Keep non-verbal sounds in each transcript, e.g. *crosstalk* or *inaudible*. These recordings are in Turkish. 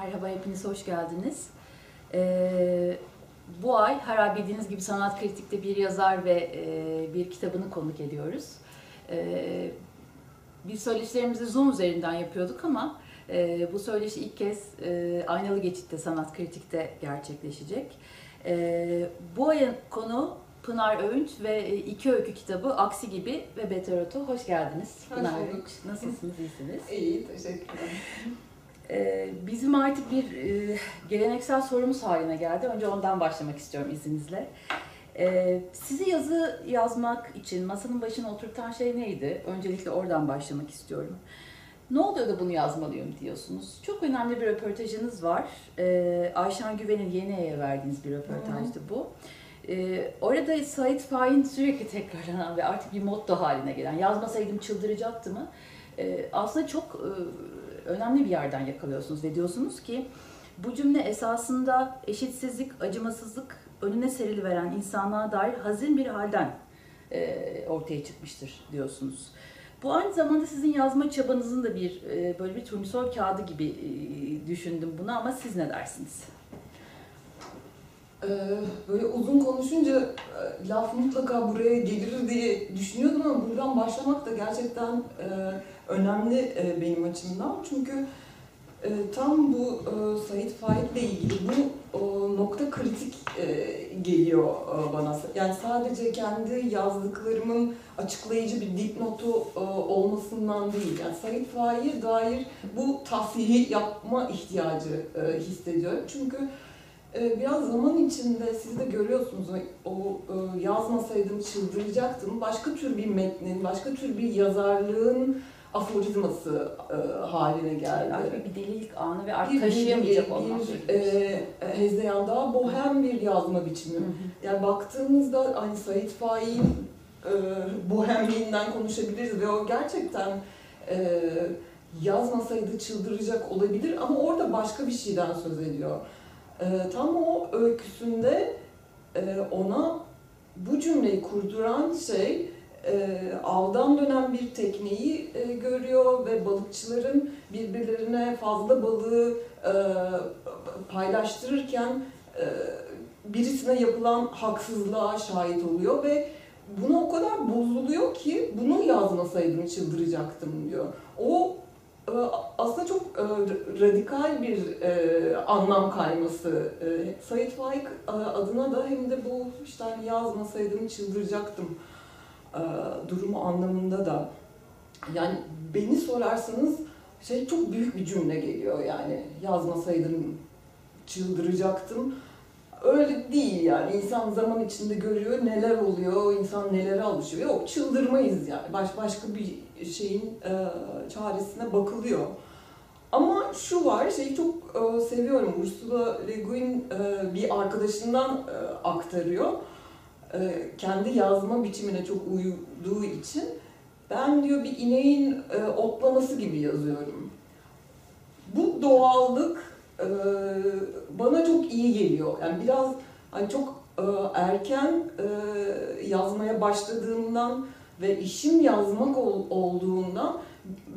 Merhaba, hepiniz hoş geldiniz. Ee, bu ay her ay bildiğiniz gibi sanat kritikte bir yazar ve e, bir kitabını konuk ediyoruz. Ee, biz söyleşilerimizi Zoom üzerinden yapıyorduk ama e, bu söyleşi ilk kez e, Aynalı Geçit'te sanat kritikte gerçekleşecek. E, bu ayın konu Pınar Öğünç ve e, iki öykü kitabı Aksi Gibi ve Beteroto. Hoş geldiniz. Hoş Pınar bulduk. Öğünç. Nasılsınız, iyisiniz? İyi, teşekkürler. Ee, bizim artık bir e, geleneksel sorumuz haline geldi. Önce ondan başlamak istiyorum izninizle. Ee, sizi yazı yazmak için masanın başına oturtan şey neydi? Öncelikle oradan başlamak istiyorum. Ne oluyor da bunu yazmalıyım diyorsunuz. Çok önemli bir röportajınız var. Ee, Ayşen Güven'in Yeniye'ye verdiğiniz bir röportajdı bu. Ee, orada Sait Faik'in sürekli tekrarlanan ve artık bir motto haline gelen yazmasaydım çıldıracaktı mı? Ee, aslında çok e, önemli bir yerden yakalıyorsunuz ve diyorsunuz ki bu cümle esasında eşitsizlik, acımasızlık önüne serili insanlığa dair hazin bir halden e, ortaya çıkmıştır diyorsunuz. Bu aynı zamanda sizin yazma çabanızın da bir e, böyle bir turnusol kağıdı gibi e, düşündüm bunu ama siz ne dersiniz? Ee, böyle uzun konuşunca e, laf mutlaka buraya gelir diye düşünüyordum ama buradan başlamak da gerçekten e, önemli e, benim açımdan. Çünkü e, tam bu e, Sait Faik'le ilgili bu nokta kritik geliyor bana. Yani sadece kendi yazdıklarımın açıklayıcı bir dipnotu olmasından değil. Yani Sait Faik'e dair bu tahsiyi yapma ihtiyacı hissediyorum. Çünkü biraz zaman içinde siz de görüyorsunuz o yazmasaydım çıldıracaktım. Başka tür bir metnin, başka tür bir yazarlığın aforizması e, haline geldi. Artık bir delilik anı ve artık Bir, taşıyamayacak bir, olmak. bir e, hezeyan daha bohem bir yazma biçimi. Hı hı. Yani baktığımızda hani Sait Faik'in e, bohemliğinden konuşabiliriz ve o gerçekten e, yazmasaydı çıldıracak olabilir ama orada başka bir şeyden söz ediyor. E, tam o öyküsünde e, ona bu cümleyi kurduran şey e, avdan dönen bir tekneyi e, görüyor ve balıkçıların birbirlerine fazla balığı e, paylaştırırken e, birisine yapılan haksızlığa şahit oluyor ve buna o kadar bozuluyor ki bunu yazmasaydım çıldıracaktım diyor. O e, aslında çok e, radikal bir e, anlam kayması. E, Sait Faik e, adına da hem de bu işte hani yazmasaydım çıldıracaktım e, durumu anlamında da. Yani beni sorarsanız şey çok büyük bir cümle geliyor yani yazmasaydım çıldıracaktım. Öyle değil yani insan zaman içinde görüyor neler oluyor, insan nelere alışıyor. Yok çıldırmayız yani baş, başka bir şeyin e, çaresine bakılıyor. Ama şu var, şeyi çok e, seviyorum. Ursula Le Guin e, bir arkadaşından e, aktarıyor. E, kendi yazma biçimine çok uyduğu için ben diyor bir ineğin e, otlaması gibi yazıyorum. Bu doğallık e, bana çok iyi geliyor. Yani biraz hani çok erken yazmaya başladığımdan ve işim yazmak ol, olduğundan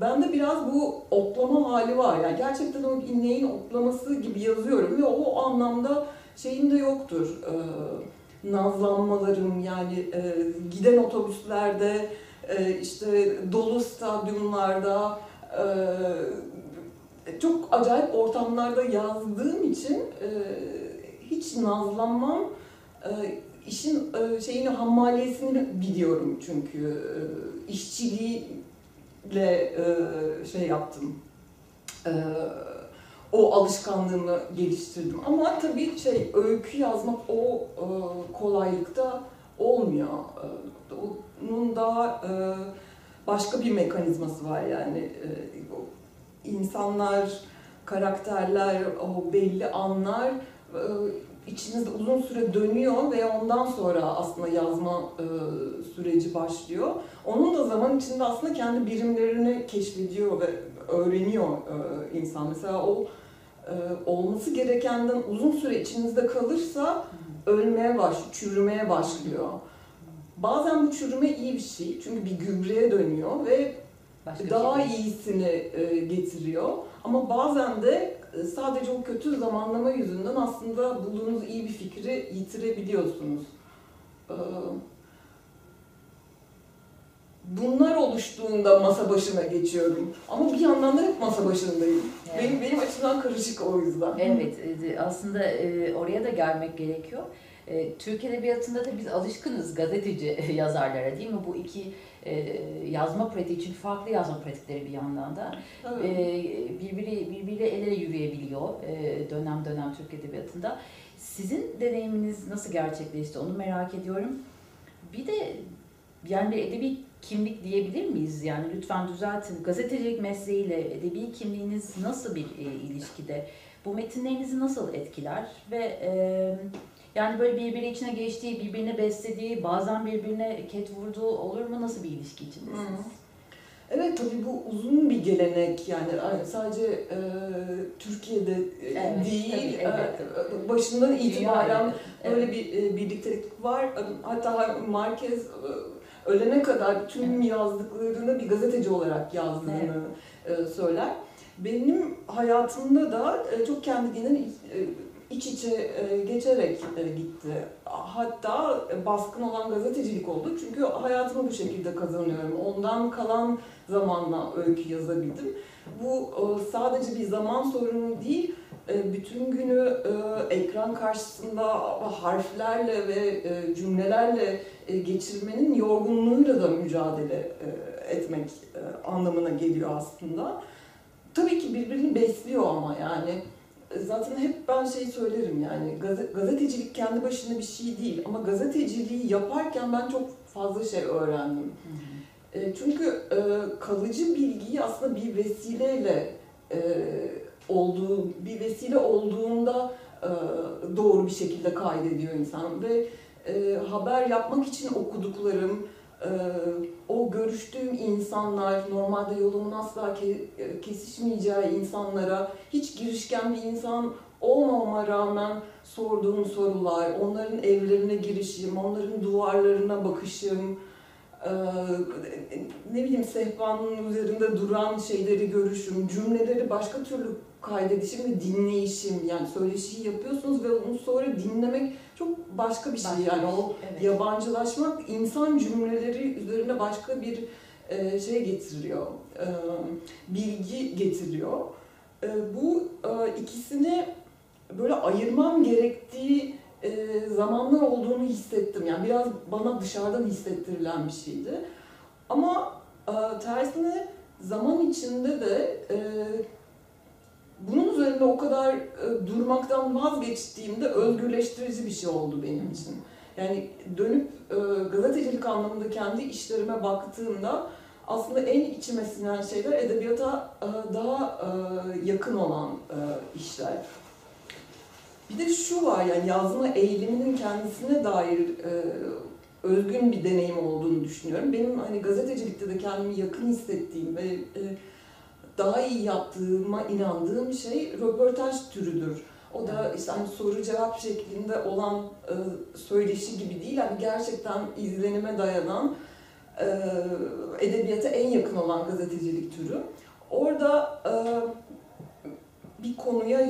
bende biraz bu otlama hali var. Yani gerçekten o ineğin otlaması gibi yazıyorum ve o anlamda şeyim de yoktur. E, nazlanmalarım yani e, giden otobüslerde e, işte dolu stadyumlarda e, çok acayip ortamlarda yazdığım için e, hiç nazlanmam. E, işin e, şeyini hammaliyesini biliyorum çünkü e, işçiliğiyle e, şey yaptım. E, o alışkanlığımı geliştirdim. Ama tabii şey öykü yazmak o e, kolaylıkta olmuyor. E, onun daha e, başka bir mekanizması var yani. E, insanlar, karakterler, o belli anlar e, içinizde uzun süre dönüyor ve ondan sonra aslında yazma e, süreci başlıyor. Onun da zaman içinde aslında kendi birimlerini keşfediyor ve öğreniyor e, insan. Mesela o e, olması gerekenden uzun süre içinizde kalırsa ölmeye baş, çürümeye başlıyor. Bazen bu çürüme iyi bir şey çünkü bir gübreye dönüyor ve Başka daha şey. iyisini e, getiriyor. Ama bazen de sadece o kötü zamanlama yüzünden aslında bulduğunuz iyi bir fikri yitirebiliyorsunuz. Ee, Bunlar oluştuğunda masa başına geçiyorum. Ama bir yandan da hep masa başındayım. Evet. Benim, benim açımdan karışık o yüzden. Evet, e, aslında e, oraya da gelmek gerekiyor. E, Türk Edebiyatı'nda da biz alışkınız gazeteci *laughs* yazarlara değil mi? Bu iki yazma pratiği için farklı yazma pratikleri bir yandan da. Evet. Birbiri, birbiriyle el ele yürüyebiliyor dönem dönem Türk Edebiyatı'nda. Sizin deneyiminiz nasıl gerçekleşti onu merak ediyorum. Bir de yani bir edebi kimlik diyebilir miyiz? Yani lütfen düzeltin. Gazetecilik mesleğiyle edebi kimliğiniz nasıl bir e, ilişkide? Bu metinlerinizi nasıl etkiler? Ve e, yani böyle birbiri içine geçtiği, birbirine beslediği, bazen birbirine ket vurduğu olur mu? Nasıl bir ilişki içindesiniz? Hı. Evet tabii bu uzun bir gelenek yani sadece e, Türkiye'de e, Evet, değil tabii, evet, e, başından Dünya itibaren. Evet. öyle bir e, birliktelik var. Hatta Marquez e, ölene kadar tüm yazdıklarını bir gazeteci olarak yazdığını e, söyler. Benim hayatımda da e, çok kendiliğinden iç- e, iç içe geçerek gitti. Hatta baskın olan gazetecilik oldu. Çünkü hayatımı bu şekilde kazanıyorum. Ondan kalan zamanla öykü yazabildim. Bu sadece bir zaman sorunu değil, bütün günü ekran karşısında harflerle ve cümlelerle geçirmenin yorgunluğuyla da mücadele e, etmek e, anlamına geliyor aslında. Tabii ki birbirini besliyor ama yani E, zaten hep ben şey söylerim yani gazete- gazetecilik kendi başına bir şey değil ama gazeteciliği yaparken ben çok fazla şey öğrendim. Hı hı. E, Çünkü e, kalıcı bilgiyi aslında bir vesileyle e, olduğu, bir vesile olduğunda e, doğru bir şekilde kaydediyor insan ve e, haber yapmak için okuduklarım, e, o görüştüğüm insanlar, normalde yolumun asla ke- e, kesişmeyeceği insanlara hiç girişken bir insan olmama rağmen sorduğum sorular, onların evlerine girişim, onların duvarlarına bakışım, ee, ne bileyim sehpanın üzerinde duran şeyleri görüşüm, cümleleri başka türlü kaydedişim ve dinleyişim. Yani söyleşiyi yapıyorsunuz ve onu sonra dinlemek çok başka bir şey. Başka yani o şey, evet. yabancılaşmak insan cümleleri üzerine başka bir e, şey getiriyor, e, bilgi getiriyor. E, bu e, ikisini böyle ayırmam gerektiği e, zamanlar olduğunu hissettim. Yani biraz bana dışarıdan hissettirilen bir şeydi. Ama e, tersine zaman içinde de e, bunun üzerinde o kadar e, durmaktan vazgeçtiğimde özgürleştirici bir şey oldu benim için. Yani dönüp e, gazetecilik anlamında kendi işlerime baktığımda aslında en içime sinen şeyler edebiyata e, daha e, yakın olan e, işler. Bir de şu var yani yazma eyleminin kendisine dair e, özgün bir deneyim olduğunu düşünüyorum. Benim hani gazetecilikte de kendimi yakın hissettiğim ve e, daha iyi yaptığıma inandığım şey röportaj türüdür. O da işte hani soru cevap şeklinde olan e, söyleşi gibi değil, hani gerçekten izlenime dayanan e, edebiyata en yakın olan gazetecilik türü. Orada e, bir konuya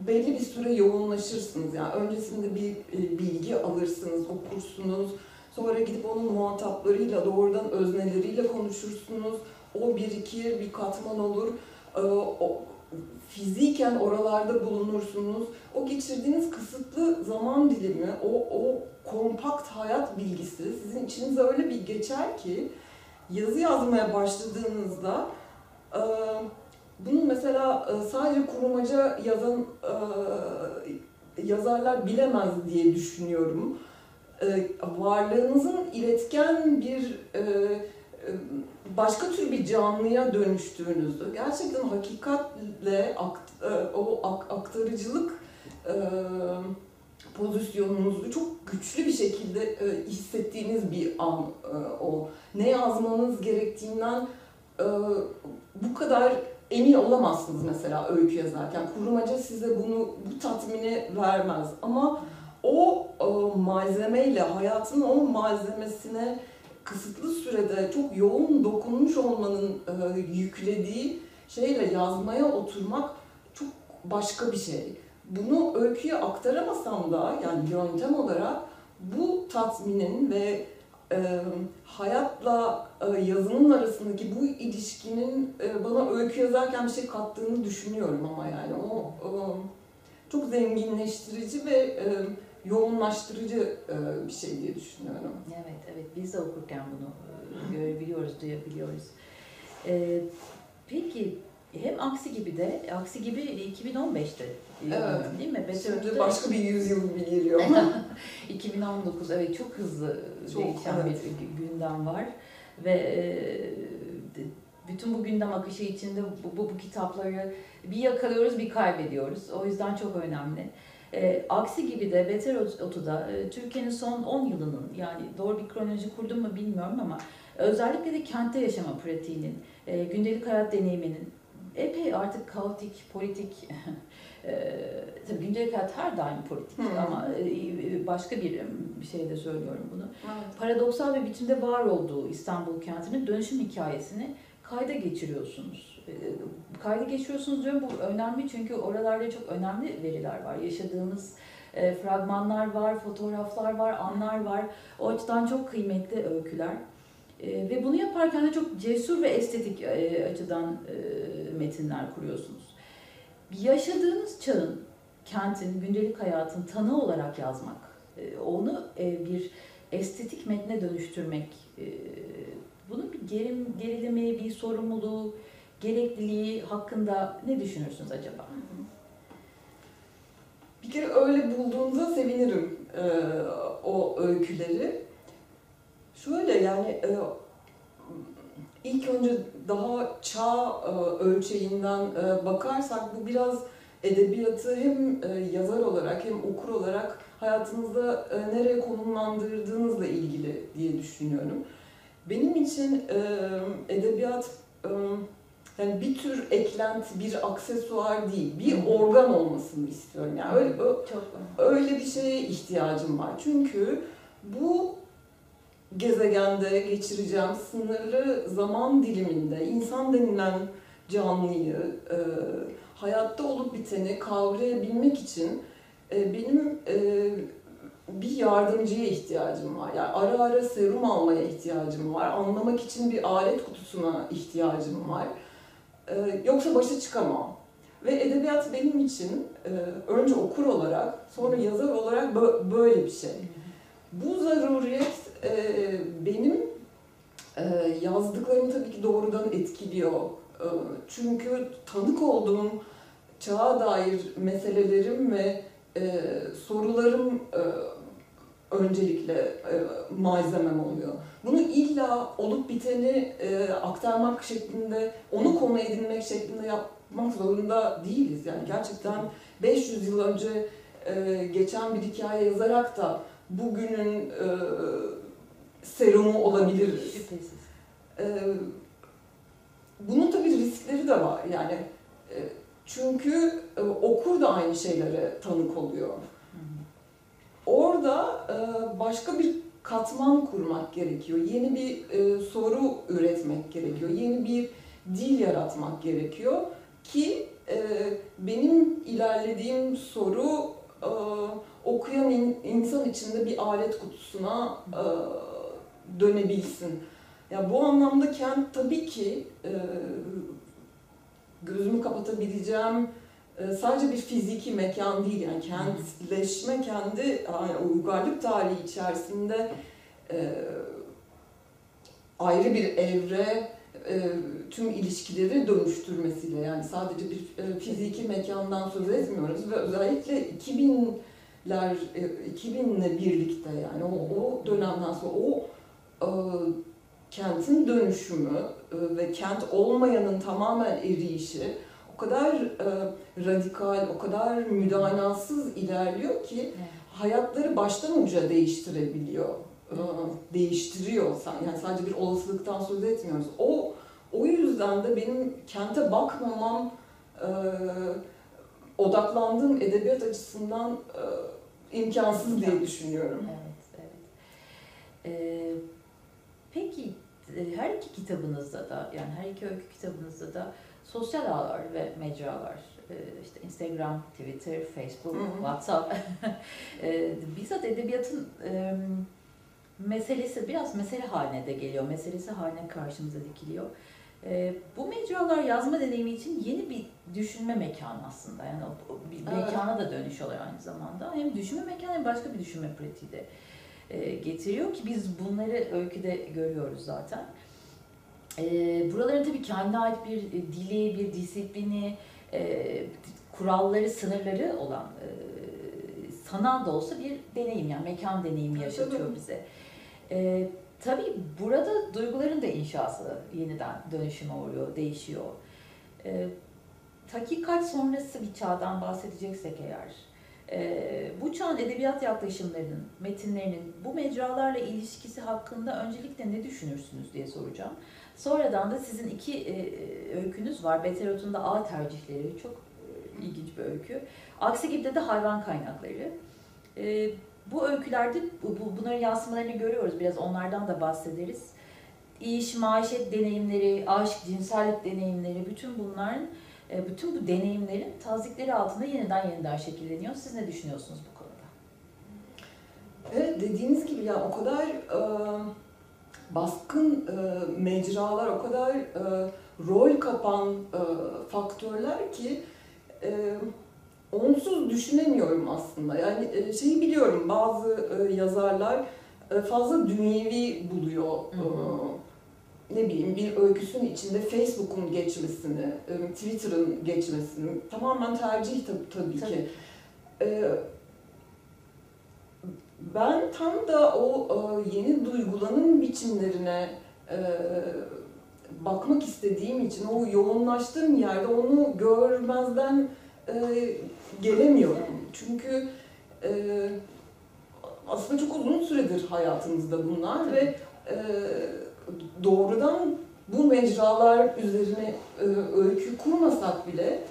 belli bir süre yoğunlaşırsınız. Yani öncesinde bir e, bilgi alırsınız, okursunuz. Sonra gidip onun muhataplarıyla, doğrudan özneleriyle konuşursunuz. O birikir, bir katman olur. E, o, fiziken oralarda bulunursunuz. O geçirdiğiniz kısıtlı zaman dilimi, o, o kompakt hayat bilgisi sizin içinize öyle bir geçer ki yazı yazmaya başladığınızda bunu mesela e, sadece kurmaca yazan e, yazarlar bilemez diye düşünüyorum. E, Varlığınızın iletken bir başka tür bir canlıya dönüştüğünüzü, gerçekten hakikatle o ak- aktarıcılık pozisyonunuzu çok güçlü bir şekilde hissettiğiniz bir an o. Ne yazmanız gerektiğinden bu kadar emin olamazsınız mesela öykü yazarken. Kurmaca size bunu bu tatmini vermez ama o, o malzemeyle, hayatın o malzemesine kısıtlı sürede çok yoğun dokunmuş olmanın e, yüklediği şeyle yazmaya oturmak çok başka bir şey. Bunu öyküye aktaramasam da yani yöntem olarak bu tatminin ve e, hayatla e, yazının arasındaki bu ilişkinin e, bana öykü yazarken bir şey kattığını düşünüyorum ama yani o çok zenginleştirici ve yoğunlaştırıcı bir şey diye düşünüyorum. Evet, evet. Biz de okurken bunu görebiliyoruz, duyabiliyoruz. E, peki hem aksi gibi de, aksi gibi 2015'te Evet. değil mi? Better Şimdi başka bir yüzyıl gibi geliyor. *laughs* 2019 evet çok hızlı Çok, değişen evet. bir gündem var ve e, bütün bu gündem akışı içinde bu, bu, bu kitapları bir yakalıyoruz bir kaybediyoruz. O yüzden çok önemli. E, aksi gibi de Beter Otu'da e, Türkiye'nin son 10 yılının yani doğru bir kronoloji kurdum mu bilmiyorum ama özellikle de kentte yaşama pratiğinin, e, gündelik hayat deneyiminin epey artık kaotik, politik *laughs* e, tabii gündelik hayat her daim politik Hı. ama e, başka bir bir şeyde söylüyorum bunu. Paradoksal bir biçimde var olduğu İstanbul kentinin dönüşüm hikayesini kayda geçiriyorsunuz. E, Kayda geçiriyorsunuz diyorum bu önemli çünkü oralarda çok önemli veriler var. Yaşadığımız e, fragmanlar var, fotoğraflar var, anlar var. O açıdan çok kıymetli öyküler. E, ve bunu yaparken de çok cesur ve estetik e, açıdan e, metinler kuruyorsunuz. Yaşadığınız çağın, kentin, gündelik hayatın tanığı olarak yazmak, e, onu bir estetik metne dönüştürmek, bunun bir gerim, gerilimi, bir sorumluluğu, gerekliliği hakkında ne düşünürsünüz acaba? Bir kere öyle bulduğunuzda sevinirim o öyküleri. Şöyle yani e, ilk önce daha çağ e, ölçeğinden e, bakarsak bu biraz edebiyatı hem e, yazar olarak hem okur olarak hayatınızda e, nereye konumlandırdığınızla ilgili diye düşünüyorum. Benim için e, edebiyat yani bir tür eklenti, bir aksesuar değil, bir organ olmasını istiyorum. Yani öyle Çok öyle bir şeye ihtiyacım var. Çünkü bu gezegende geçireceğim sınırlı zaman diliminde insan denilen canlıyı, e, hayatta olup biteni kavrayabilmek için e, benim e, bir yardımcıya ihtiyacım var. Yani ara ara serum almaya ihtiyacım var. Anlamak için bir alet kutusuna ihtiyacım var. E, yoksa başa çıkamam. Ve edebiyat benim için e, önce okur olarak, sonra yazar olarak bö- böyle bir şey. Bu zaruriyet e, benim e, yazdıklarımı tabii ki doğrudan etkiliyor. E, çünkü tanık olduğum çağa dair meselelerim ve e, sorularım e, öncelikle e, malzemem oluyor. Bunu illa olup biteni e, aktarmak şeklinde, onu konu edinmek şeklinde yapmak zorunda değiliz. Yani gerçekten 500 yıl önce e, geçen bir hikaye yazarak da bugünün e, serumu olabiliriz. Şüphesiz. E, bunun tabii riskleri de var. Yani e, çünkü e, okur da aynı şeylere tanık oluyor. Orada e, başka bir katman kurmak gerekiyor. Yeni bir e, soru üretmek gerekiyor. Yeni bir dil yaratmak gerekiyor ki e, benim ilerlediğim soru e, okuyan in- insan içinde bir alet kutusuna e, dönebilsin. Ya bu anlamda kent tabii ki e, gözümü kapatabileceğim e, sadece bir fiziki mekan değil yani kentleşme kendi yani uygarlık tarihi içerisinde e, ayrı bir evre e, tüm ilişkileri dönüştürmesiyle yani sadece bir e, fiziki mekandan söz etmiyoruz ve özellikle 2000'ler e, 2000'le birlikte yani o, o dönemden sonra o e, kentin dönüşümü e, ve kent olmayanın tamamen eriyişi o kadar e, radikal, o kadar müdanasız ilerliyor ki hayatları baştan uca değiştirebiliyor. E, değiştiriyor. Yani sadece bir olasılıktan söz etmiyoruz. O o yüzden de benim kente bakmamam e, odaklandığım edebiyat açısından e, imkansız diye düşünüyorum. Evet, evet. Ee, peki e, her iki kitabınızda da yani her iki öykü kitabınızda da sosyal ağlar ve mecralar e, işte Instagram, Twitter, Facebook, Hı hı. WhatsApp *laughs* e, bizzat edebiyatın meselesi biraz mesele haline de geliyor. Meselesi haline karşımıza dikiliyor. E, bu mecralar yazma deneyimi için yeni bir düşünme mekanı aslında. Yani o- o bir Evet. mekana da dönüşüyorlar aynı zamanda. Hem düşünme mekanı hem başka bir düşünme pratiği de getiriyor ki biz bunları öyküde görüyoruz zaten. E, buraların tabii kendine ait bir e, dili, bir disiplini, e, kuralları, sınırları olan e, sanal da olsa bir deneyim yani mekan deneyimi yaşatıyor bize. E, tabii burada duyguların da inşası yeniden dönüşüme uğruyor, değişiyor. E, hakikat sonrası bir çağdan bahsedeceksek eğer, e, bu çağın edebiyat yaklaşımlarının, metinlerinin bu mecralarla ilişkisi hakkında öncelikle ne düşünürsünüz diye soracağım. Sonradan da sizin iki e, öykünüz var. Beterot'un da A tercihleri çok e, ilginç bir öykü. Aksi gibi de hayvan kaynakları. E, bu öykülerde bu, bu- bunların yansımalarını görüyoruz. Biraz onlardan da bahsederiz. İş, maişet deneyimleri, aşk, cinsellik deneyimleri, bütün bunların, e, bütün bu deneyimlerin tazikleri altında yeniden yeniden şekilleniyor. Siz ne düşünüyorsunuz bu konuda? Evet dediğiniz gibi ya o kadar e, baskın e, mecralar, o kadar e, rol kapan e, faktörler ki e, onsuz düşünemiyorum aslında. Yani e, şeyi biliyorum bazı e, yazarlar e, fazla dünyevi buluyor. Hı hı. E, ne bileyim bir öyküsün içinde Facebook'un geçmesini, e, Twitter'ın geçmesini tamamen tercih tabii, tabii Tabii. ki. E, ben tam da o e, yeni duygulanım biçimlerine e, bakmak istediğim için o yoğunlaştığım yerde onu görmezden e, gelemiyorum. Çünkü e, aslında çok uzun süredir hayatımızda bunlar ve e, doğrudan bu mecralar üzerine e, öykü kurmasak bile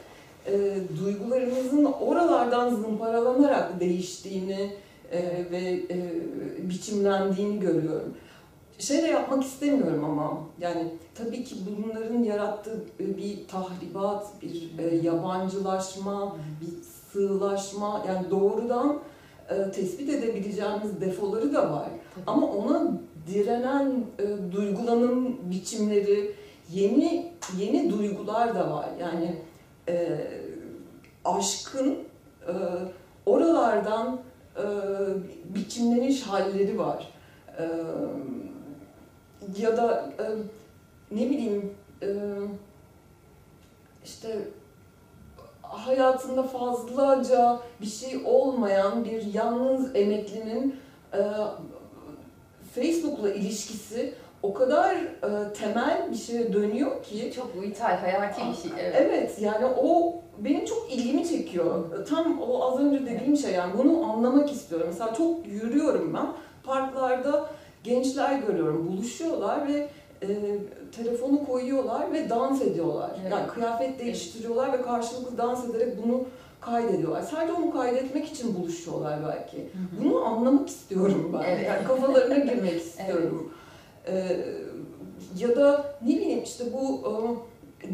e, duygularımızın oralardan zımparalanarak değiştiğini e, ve e, biçimlendiğini görüyorum. Şey de yapmak istemiyorum ama yani tabii ki bunların yarattığı bir tahribat, bir e, yabancılaşma, bir sığlaşma yani doğrudan e, tespit edebileceğimiz defoları da var. Tabii. Ama ona direnen e, duygulanım biçimleri, yeni yeni duygular da var. Yani e, aşkın e, oralardan e, biçimleniş halleri var. E, ya da e, ne bileyim e, işte hayatında fazlaca bir şey olmayan bir yalnız emeklinin e, Facebook'la ilişkisi o kadar e, temel bir şeye dönüyor ki Çok vital, hayati bir şey. Evet. Evet yani o benim çok ilgimi çekiyor. Tam o az önce dediğim şey yani bunu anlamak istiyorum. Mesela çok yürüyorum ben. Parklarda gençler görüyorum. Buluşuyorlar ve e, telefonu koyuyorlar ve dans ediyorlar. Evet. Yani kıyafet değiştiriyorlar ve karşılıklı dans ederek bunu kaydediyorlar. Sadece onu kaydetmek için buluşuyorlar belki. Hı hı. Bunu anlamak istiyorum ben. Evet. Yani kafalarına girmek *laughs* istiyorum. Ee, ya da ne bileyim işte bu e,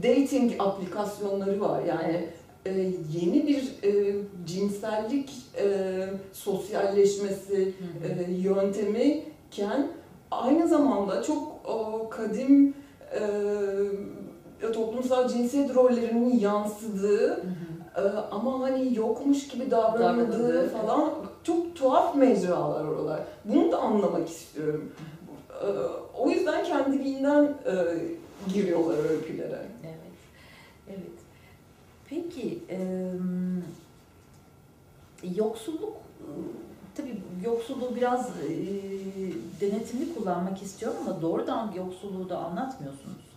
dating aplikasyonları var. Yani Evet. e, yeni bir e, cinsellik e, sosyalleşmesi Hı hı. e, yöntemiken aynı zamanda çok e, kadim e, toplumsal cinsiyet rollerinin yansıdığı Hı hı. Ee, ama hani yokmuş gibi davranıldığı falan çok tuhaf mecralar oralar. Bunu da anlamak istiyorum. Ee, o yüzden kendiliğinden e, giriyorlar öykülere. Evet. Evet. Peki yoksulluk tabii yoksulluğu biraz e, denetimli kullanmak istiyorum ama doğrudan yoksulluğu da anlatmıyorsunuz.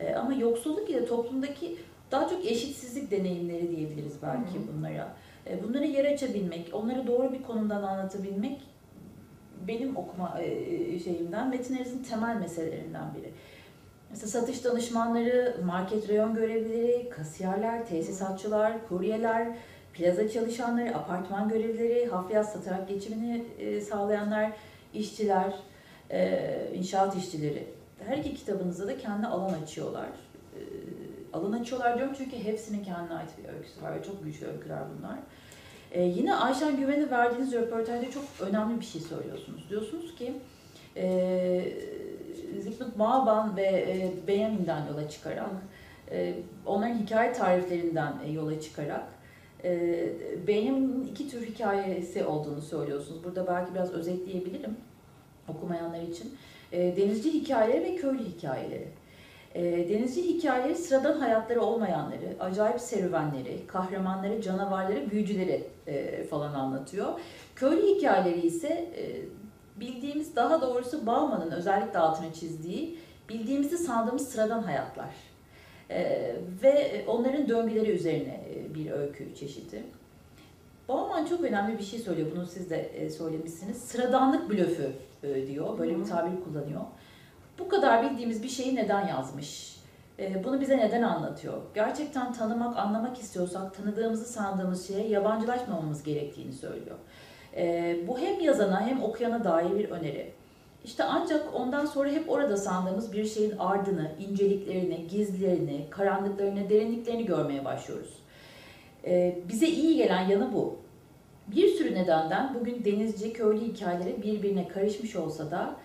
E, ama yoksulluk ile toplumdaki daha çok eşitsizlik deneyimleri diyebiliriz belki hı. bunlara. E, bunlara yer açabilmek, onları doğru bir konumdan anlatabilmek benim okuma e, şeyimden Metin temel meselelerinden biri. Mesela satış danışmanları, market reyon görevlileri, kasiyerler, tesisatçılar, kuryeler, plaza çalışanları, apartman görevlileri, hafriyat satarak geçimini e, sağlayanlar, işçiler, e, inşaat işçileri. Her iki kitabınızda da kendi alan açıyorlar. Alan açıyorlar diyorum çünkü hepsinin kendine ait bir öyküsü var ve çok güçlü öyküler bunlar. E, yine Ayşen Güven'e verdiğiniz röportajda çok önemli bir şey söylüyorsunuz. Diyorsunuz ki e, Zygmunt Bauman ve e, Benjamin'den yola çıkarak, e, onların hikaye tariflerinden e, yola çıkarak e, Benjamin'in iki tür hikayesi olduğunu söylüyorsunuz. Burada belki biraz özetleyebilirim okumayanlar için. E, denizci hikayeleri ve köylü hikayeleri. E, denizci hikayeleri sıradan hayatları olmayanları, acayip serüvenleri, kahramanları, canavarları, büyücüleri e, falan anlatıyor. Köylü hikayeleri ise e, bildiğimiz, daha doğrusu Bauman'ın özellikle altını çizdiği, bildiğimizi sandığımız sıradan hayatlar. E, ve onların döngüleri üzerine bir öykü çeşidi. Bauman çok önemli bir şey söylüyor, bunu siz de söylemişsiniz. Sıradanlık blöfü diyor, böyle bir tabir kullanıyor. Bu kadar bildiğimiz bir şeyi neden yazmış? E, Bunu bize neden anlatıyor? Gerçekten tanımak, anlamak istiyorsak tanıdığımızı sandığımız şeye yabancılaşmamamız gerektiğini söylüyor. E, Bu hem yazana hem okuyana dair bir öneri. İşte ancak ondan sonra hep orada sandığımız bir şeyin ardını, inceliklerini, gizlilerini, karanlıklarını, derinliklerini görmeye başlıyoruz. E, Bize iyi gelen yanı bu. Bir sürü nedenden bugün denizci, köylü hikayeleri birbirine karışmış olsa da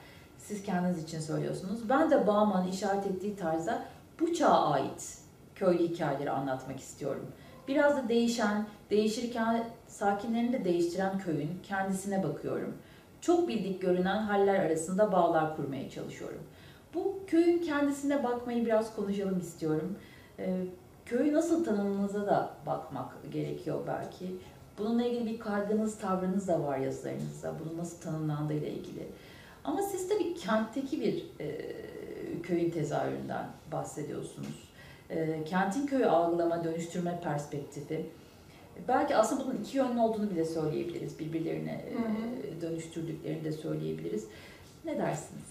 siz kendiniz için söylüyorsunuz. Ben de Bauman'ın işaret ettiği tarzda bu çağa ait köylü hikayeleri anlatmak istiyorum. Biraz da değişen, değişirken sakinlerini de değiştiren köyün kendisine bakıyorum. Çok bildik görünen haller arasında bağlar kurmaya çalışıyorum. Bu köyün kendisine bakmayı biraz konuşalım istiyorum. Ee, köyü nasıl tanımınıza da bakmak gerekiyor belki. Bununla ilgili bir kaygınız, tavrınız da var yazılarınızda. Bunun nasıl tanımlandığıyla ilgili. Ama siz tabii kentteki bir e, köyün tezahüründen bahsediyorsunuz. E, kentin köyü algılama, dönüştürme perspektifi. Belki aslında bunun iki yönlü olduğunu bile söyleyebiliriz. Birbirlerine e, dönüştürdüklerini de söyleyebiliriz. Ne dersiniz?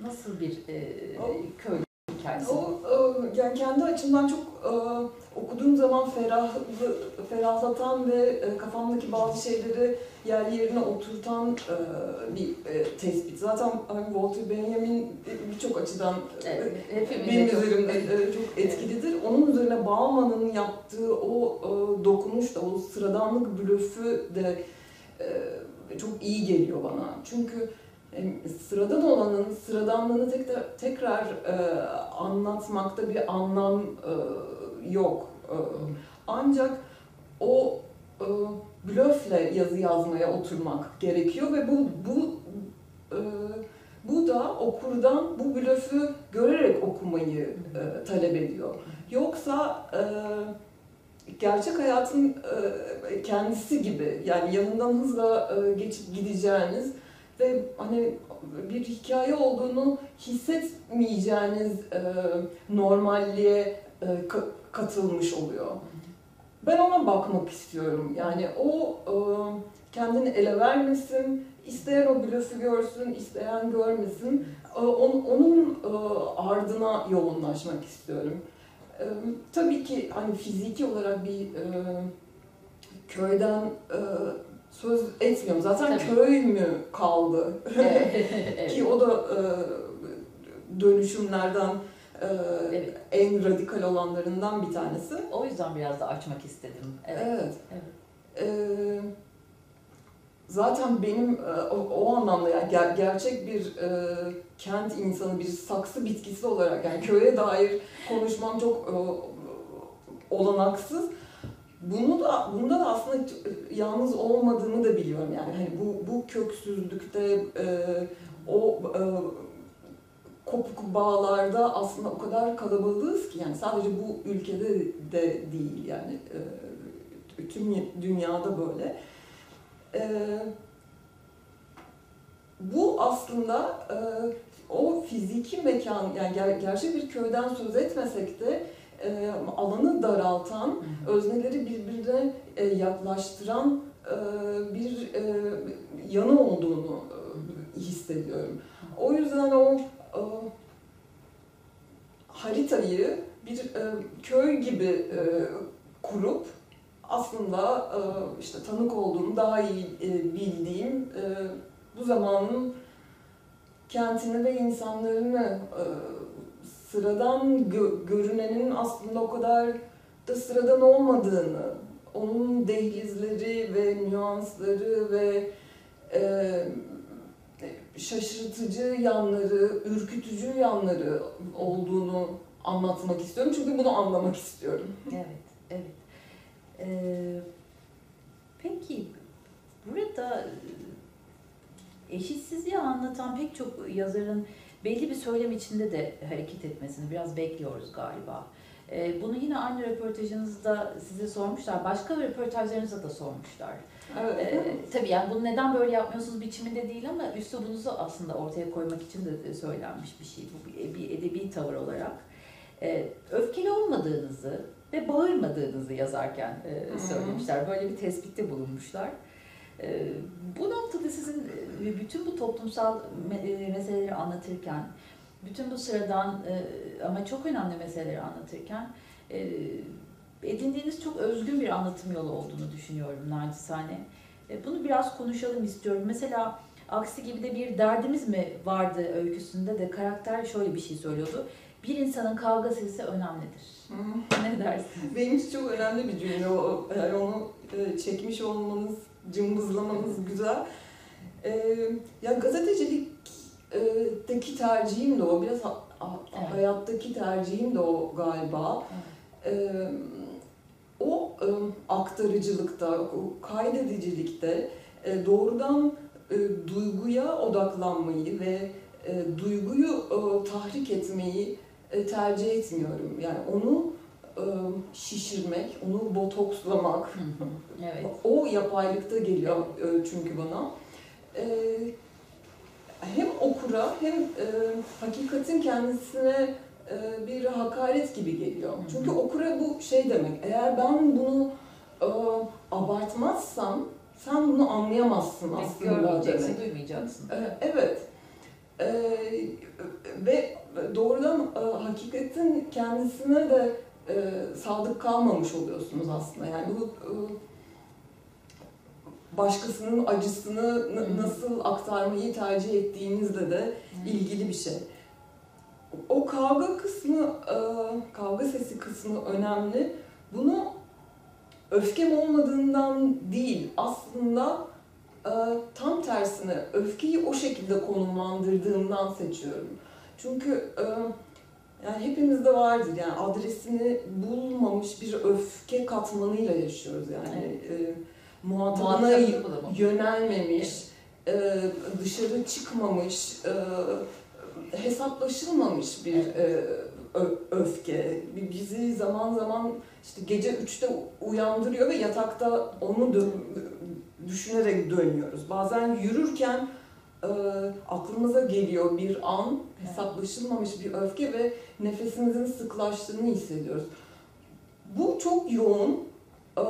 Nasıl bir e, O- köy hikayesi? O e, yani kendi açımdan çok e, okuduğum zaman ferahlı, ferahlatan ve e, kafamdaki bazı şeyleri yerli yerine oturtan e, bir e, tespit. Zaten hani Walter Benjamin birçok açıdan Evet, benim çok- üzerimde e, çok etkilidir. Onun üzerine Bauman'ın yaptığı o dokunuş da, o sıradanlık blöfü de çok iyi geliyor bana. Çünkü sıradan olanın sıradanlığını tekrar, tekrar anlatmakta bir anlam yok. Ancak o e, blöfle yazı yazmaya oturmak gerekiyor ve bu bu e, bu da okurdan bu blöfü görerek okumayı e, talep ediyor. Yoksa e, gerçek hayatın e, kendisi gibi yani yanından hızla e, geçip gideceğiniz ve hani bir hikaye olduğunu hissetmeyeceğiniz e, normalliğe e, ka- katılmış oluyor. Ben ona bakmak istiyorum. Yani o e, kendini ele vermesin, isteyen o blöfü görsün, isteyen görmesin. E, on- onun e, ardına yoğunlaşmak istiyorum. E, tabii ki hani fiziki olarak bir e, köyden e, söz etmiyorum. Zaten Tabii. köy mü kaldı? Evet. *laughs* *laughs* Ki o da e, dönüşümlerden e, Evet. en radikal olanlarından bir tanesi. O yüzden biraz da açmak istedim. Evet. Evet. Evet. Ee, zaten benim e, o, o anlamda yani ger- gerçek bir e, kent insanı, bir saksı bitkisi olarak yani köye dair konuşmam çok e, olanaksız. Bunu da bunda da aslında t- yalnız olmadığımı da biliyorum yani hani bu bu köksüzlükte e, o e, kopuk bağlarda aslında o kadar kalabalığız ki yani sadece bu ülkede de değil yani e, tüm dünyada böyle. E, bu aslında e, o fiziki mekan yani ger- gerçek bir köyden söz etmesek de e, alanı daraltan, özneleri birbirine e, yaklaştıran e, bir e, yanı olduğunu e, hissediyorum. O yüzden o e, haritayı bir e, köy gibi e, kurup aslında işte tanık olduğum, daha iyi bildiğim bu zamanın kentini ve insanlarını sıradan gö- görünenin aslında o kadar da sıradan olmadığını, onun dehlizleri ve nüansları ve şaşırtıcı yanları, ürkütücü yanları olduğunu anlatmak istiyorum. Çünkü bunu anlamak istiyorum. *laughs* Evet, evet. Ee, peki burada e, eşitsizliği anlatan pek çok yazarın belli bir söylem içinde de hareket etmesini biraz bekliyoruz galiba. Ee, bunu yine aynı röportajınızda size sormuşlar. Başka röportajlarınızda da sormuşlar. Evet. Ee, tabii yani bunu neden böyle yapmıyorsunuz biçiminde değil ama üslubunuzu aslında ortaya koymak için de söylenmiş bir şey. Bu bir, bir edebi tavır olarak. Ee, öfkeli olmadığınızı ve bağırmadığınızı yazarken e, söylemişler. Böyle bir tespitte bulunmuşlar. Ee, bu noktada sizin e, bütün bu toplumsal me- e, meseleleri anlatırken, bütün bu sıradan e, ama çok önemli meseleleri anlatırken e, edindiğiniz çok özgün bir anlatım yolu olduğunu düşünüyorum nacizane. E, Bunu biraz konuşalım istiyorum. Mesela aksi gibi de bir derdimiz mi vardı öyküsünde de karakter şöyle bir şey söylüyordu. Bir insanın kavga sesi önemlidir. Ne dersin? Benim için çok önemli bir cümle o. Yani onu e, çekmiş olmanız, cımbızlamanız güzel. E, ya gazetecilikteki tercihim de o. Biraz ha- ha- Evet. hayattaki tercihim de o galiba. E, o e, aktarıcılıkta, o kaydedicilikte e, doğrudan e, duyguya odaklanmayı ve e, duyguyu e, tahrik etmeyi e, tercih etmiyorum. Yani onu e, şişirmek, onu botokslamak, evet. o yapaylıkta geliyor e, çünkü bana. E, hem okura hem e, hakikatin kendisine bir hakaret gibi geliyor. Çünkü okura bu şey demek, eğer ben bunu e, abartmazsam sen bunu anlayamazsın aslında Görmeyeceksin, duymayacaksın. E, Evet. E, ve doğrudan e, hakikatin kendisine de e, sadık kalmamış oluyorsunuz aslında. Yani bu e, başkasının acısını nasıl aktarmayı tercih ettiğinizle de ilgili bir şey. O kavga kısmı, e, kavga sesi kısmı önemli. Bunu öfkem olmadığından değil, aslında e, tam tersine öfkeyi o şekilde konumlandırdığımdan seçiyorum. Çünkü e, yani hepimizde vardır yani adresini bulmamış bir öfke katmanıyla yaşıyoruz yani. E, muhatabına yönelmemiş, e, dışarı çıkmamış, hesaplaşılmamış bir e, ö- öfke. Bizi zaman zaman işte gece 3'te uyandırıyor ve yatakta onu dö- düşünerek dönüyoruz. Bazen yürürken e, aklımıza geliyor bir an, hesaplaşılmamış bir öfke ve nefesimizin sıklaştığını hissediyoruz. Bu çok yoğun e,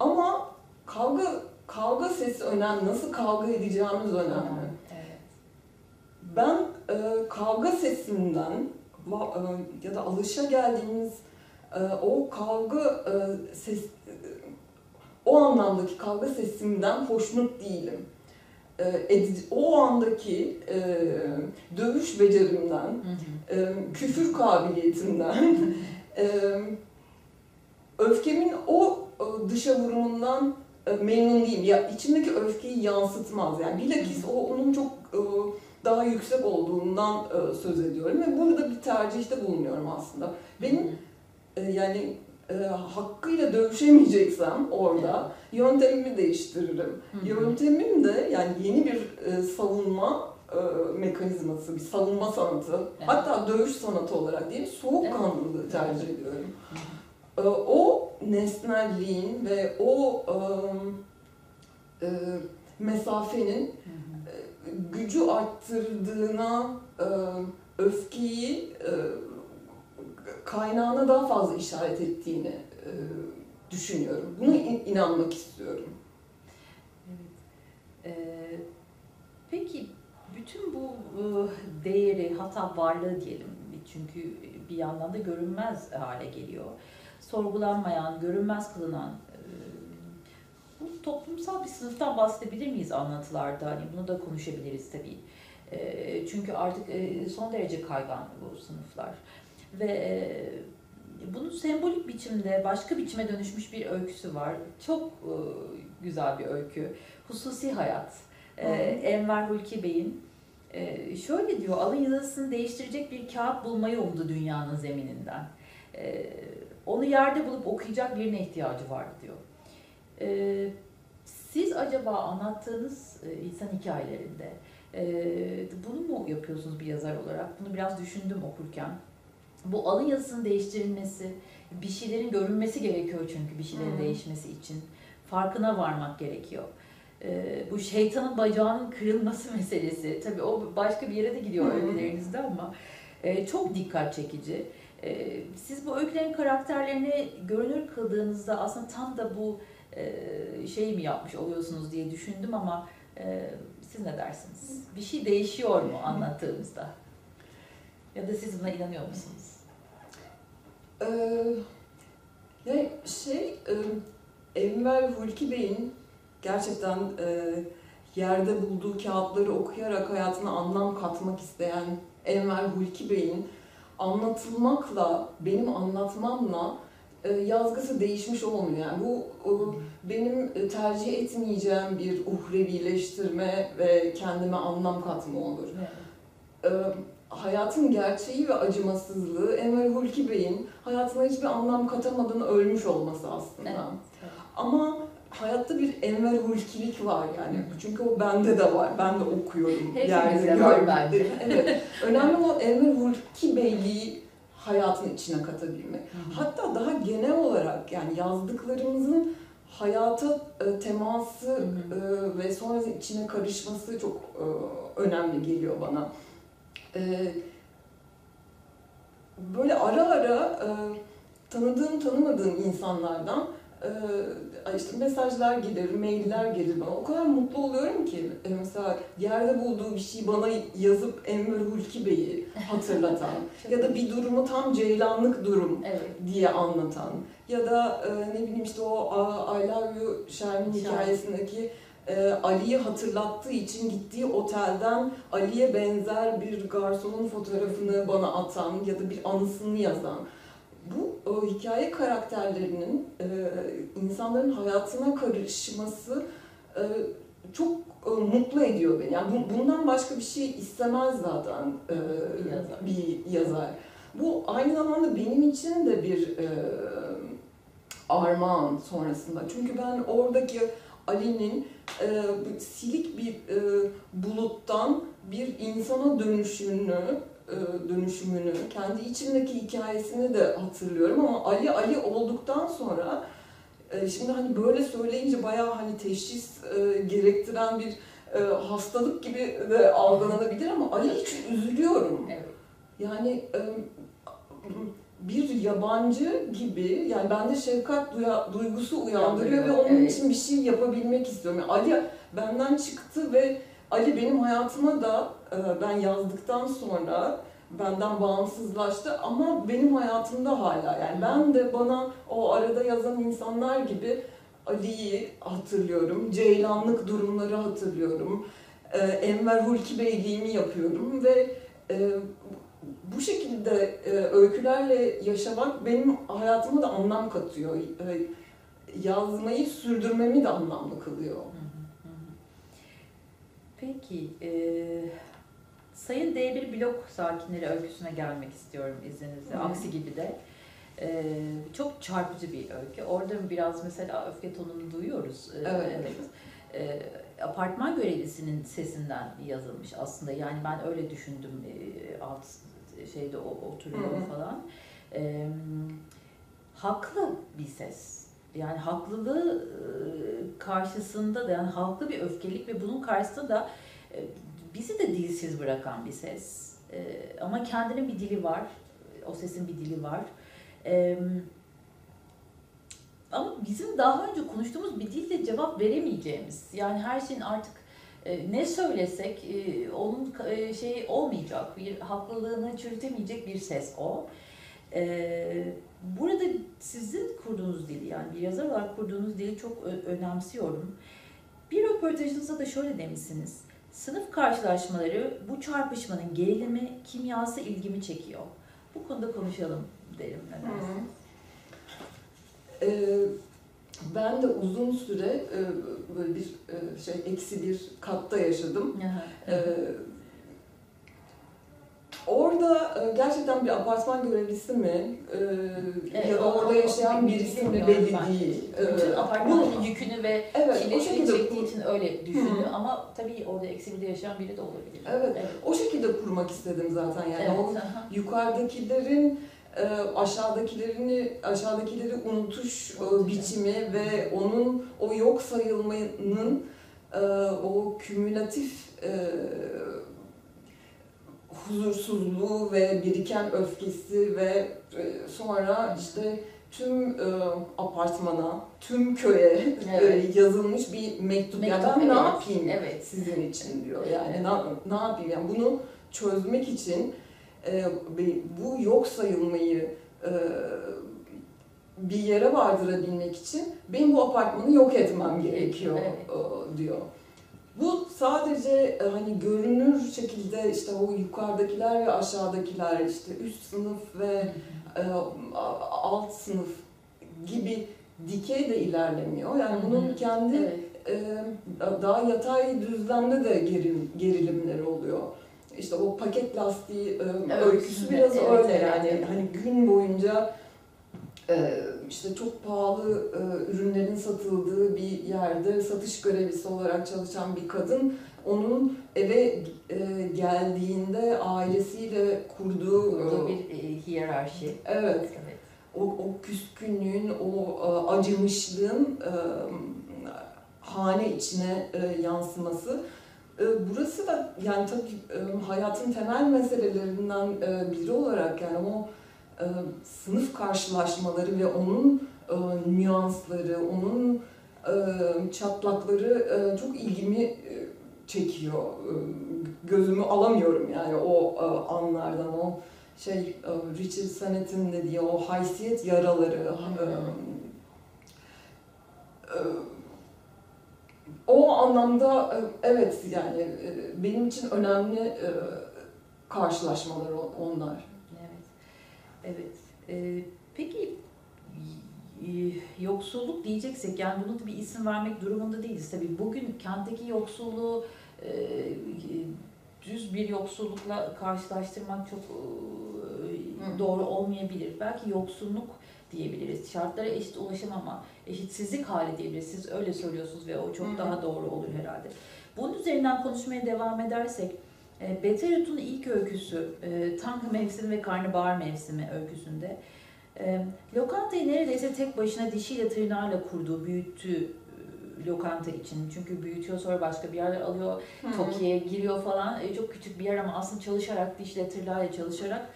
ama kavga kavga sesi önemli. Nasıl kavga edeceğimiz önemli. Ben e, kavga sesinden e, ya da alışa geldiğimiz e, o kavga e, ses e, o anlamdaki kavga sesinden hoşnut değilim. E, o andaki e, dövüş becerimden, Hı hı. e, küfür kabiliyetimden, *laughs* e, öfkemin o e, dışa vurumundan memnun değilim. Ya içimdeki öfkeyi yansıtmaz. Yani bilakis o onun çok e, daha yüksek olduğundan e, söz ediyorum ve burada bir tercihte bulunuyorum aslında. Benim e, yani e, hakkıyla dövüşemeyeceksem orada yöntemimi değiştiririm. Hı hı. Yöntemim de yani yeni bir e, savunma e, mekanizması, bir savunma sanatı, Evet. hatta dövüş sanatı olarak değil, soğukkanlılığı Evet. tercih ediyorum. E, o nesnelliğin ve o e, e, mesafenin. Gücü arttırdığına e, öfkeyi e, kaynağına daha fazla işaret ettiğini e, düşünüyorum. Bunu in- inanmak istiyorum. Evet. Ee, peki bütün bu e, değeri hatta varlığı diyelim çünkü bir yandan da görünmez hale geliyor. Sorgulanmayan, görünmez kılınan toplumsal bir sınıftan bahsedebilir miyiz anlatılarda? Hani bunu da konuşabiliriz tabii. E, çünkü artık e, son derece kaygan bu sınıflar. Ve e, bunun sembolik biçimde başka biçime dönüşmüş bir öyküsü var. Çok e, güzel bir öykü. Hususi Hayat. E. Enver Hulki Bey'in e, şöyle diyor, alın yazısını değiştirecek bir kağıt bulmayı umdu dünyanın zemininden. E, onu yerde bulup okuyacak birine ihtiyacı vardı diyor. E, siz acaba anlattığınız e, insan hikayelerinde e, bunu mu yapıyorsunuz bir yazar olarak? Bunu biraz düşündüm okurken. Bu alın yazısının değiştirilmesi, bir şeylerin görünmesi gerekiyor çünkü bir şeylerin Hı. değişmesi için. Farkına varmak gerekiyor. Ee, bu şeytanın bacağının kırılması *laughs* meselesi. Tabii o başka bir yere de gidiyor öykülerinizde ama e, çok dikkat çekici. E, siz bu öykülerin karakterlerini görünür kıldığınızda aslında tam da bu e, şeyi mi yapmış oluyorsunuz diye düşündüm ama e, siz ne dersiniz? Bir şey değişiyor mu anlattığımızda? Ya da siz buna inanıyor musunuz? Ee, şey, e, Enver Hulki Bey'in gerçekten yerde bulduğu kağıtları okuyarak hayatına anlam katmak isteyen Enver Hulki Bey'in anlatılmakla, benim anlatmamla yazgısı değişmiş olmuyor. Yani bu e, benim e, tercih etmeyeceğim bir uhrevileştirme ve kendime anlam katma olur. Ee, hayatın gerçeği ve acımasızlığı Enver Hulki Bey'in hayatına hiçbir anlam katamadan ölmüş olması aslında. Evet. Ama hayatta bir Enver Hulkilik var yani. Çünkü o bende de var. Ben de okuyorum. Hepimizde yerde var bence. *laughs* evet. Önemli olan Enver Hulki Beyliği hayatın içine katabilmek. Hatta daha genel olarak yani yazdıklarımızın hayata e, teması e, ve sonrasında içine karışması çok e, önemli geliyor bana. E, böyle ara ara e, tanıdığım tanımadığım insanlardan işte mesajlar gelir, mailler gelir bana. O kadar mutlu oluyorum ki e, mesela yerde bulduğu bir şey bana yazıp Enver Hulki Bey'i hatırlatan *laughs* ya da bir durumu tam ceylanlık durum Evet. diye anlatan ya da e, ne bileyim işte o I Love You Şermin Şermin. hikayesindeki e, Ali'yi hatırlattığı için gittiği otelden Ali'ye benzer bir garsonun fotoğrafını bana atan ya da bir anısını yazan bu e, hikaye karakterlerinin e, insanların hayatına karışması e, çok e, mutlu ediyor beni. Yani bu- bundan başka bir şey istemez zaten e, Bir yazar. bir yazar. Bu aynı zamanda benim için de bir e, armağan sonrasında. Çünkü ben oradaki Ali'nin e, silik bir e, buluttan bir insana dönüşümünü e, dönüşümünü, kendi içimdeki hikayesini de hatırlıyorum ama Ali Ali olduktan sonra e, şimdi hani böyle söyleyince bayağı hani teşhis e, gerektiren bir e, hastalık gibi de algılanabilir ama Ali için üzülüyorum. Evet. Yani e, bir yabancı gibi yani bende şefkat duya, duygusu uyandırıyor ve onun evet. için bir şey yapabilmek istiyorum. Yani Ali benden çıktı ve Ali benim hayatıma da e, ben yazdıktan sonra benden bağımsızlaştı ama benim hayatımda hala yani ben de bana o arada yazan insanlar gibi Ali'yi hatırlıyorum, Ceylanlık durumları hatırlıyorum, e, Enver Hulki Beyliğimi yapıyorum ve e, bu şekilde e, öykülerle yaşamak benim hayatıma da anlam katıyor. E, yazmayı sürdürmemi de anlamlı kılıyor. Peki, e, Sayın D1 blok sakinleri öyküsüne gelmek istiyorum izninizle. Aksi gibi de. E, çok çarpıcı bir öykü. Orada biraz mesela öfke tonunu duyuyoruz. E, Evet. E, apartman görevlisinin sesinden yazılmış aslında. Yani ben öyle düşündüm. E, alt şeyde o- oturuyorum Hı. falan. E, haklı bir ses. Yani haklılığı e, karşısında da yani haklı bir öfkelik ve bunun karşısında da e, bizi de dilsiz bırakan bir ses. E, Ama kendinin bir dili var. O sesin bir dili var. E, Ama bizim daha önce konuştuğumuz bir dilde cevap veremeyeceğimiz. Yani her şeyin artık e, ne söylesek e, onun e, şey olmayacak, bir haklılığını çürütemeyecek bir ses o. E, Burada sizin kurduğunuz dili yani bir yazar olarak kurduğunuz dili çok önemsiyorum. Bir röportajınızda da şöyle demişsiniz. Sınıf karşılaşmaları, bu çarpışmanın gerilimi, kimyası ilgimi çekiyor. Bu konuda konuşalım derim. Dersiniz? Ee, ben de uzun süre e, böyle bir e, şey eksi bir katta yaşadım. Aha. Ee, orada e, gerçekten bir apartman görevlisi mi Evet, ya da orada yaşayan birisi mi belli değil. Bütün Ee, apartmanın yükünü ve evet, şekilde çektiği kur- için öyle düşündü Hı. ama tabii orada eksi yaşayan biri de olabilir. Evet. Evet. o şekilde kurmak istedim zaten yani. Evet, O aha. yukarıdakilerin e, aşağıdakilerini aşağıdakileri unutuş e, Unutacağım. biçimi ve onun o yok sayılmanın o kümülatif huzursuzluğu ve biriken öfkesi ve e, sonra işte tüm e, apartmana, tüm köye Evet. e, yazılmış bir mektup. Ya Mektup, ben ne evet. yapayım Evet. sizin için diyor. Yani ne, ne yapayım yani bunu çözmek için e, bu yok sayılmayı e, bir yere vardırabilmek için benim bu apartmanı yok etmem gerekiyor Evet. e, diyor. Bu sadece e, hani görünür şekilde işte o yukarıdakiler ve aşağıdakiler işte üst sınıf ve e, alt sınıf gibi dikey de ilerlemiyor. Yani bunun kendi Evet. e, daha yatay düzlemde de gerilim, gerilimleri oluyor. İşte o paket lastiği e, öyküsü biraz Evet, öyle evet, yani evet. hani gün boyunca e, işte çok pahalı e, ürünlerin satıldığı bir yerde satış görevlisi olarak çalışan bir kadın onun eve e, geldiğinde ailesiyle kurduğu Burada e, bir e, hiyerarşi. evet Evet. o, o küskünlüğün, o e, acımışlığın e, hane içine e, yansıması. E, burası da yani tabii e, hayatın temel meselelerinden e, biri olarak yani o e, sınıf karşılaşmaları ve onun e, nüansları, onun e, çatlakları e, çok ilgimi çekiyor. Gözümü alamıyorum yani o anlardan, o şey Richard Sennett'in dediği o haysiyet yaraları o anlamda evet yani benim için önemli karşılaşmalar onlar. Evet. Ee, peki yoksulluk diyeceksek yani bunu da bir isim vermek durumunda değiliz. Tabii bugün kentteki yoksulluğu e, düz bir yoksullukla karşılaştırmak çok e, doğru olmayabilir. Belki yoksulluk diyebiliriz. Şartlara eşit ulaşamama, eşitsizlik hali diyebiliriz. Siz öyle söylüyorsunuz ve o çok daha doğru olur herhalde. Bunun üzerinden konuşmaya devam edersek e, Beterut'un ilk öyküsü, e, Tanrı Mevsimi ve Karnabahar Mevsimi öyküsünde e, lokantayı neredeyse tek başına dişiyle tırnağıyla kurduğu, büyüttüğü lokanta için. Çünkü büyütüyor sonra başka bir yerler alıyor, Tokyo'ya giriyor falan. Çok küçük bir yer ama aslında çalışarak, dişle tırnağıyla çalışarak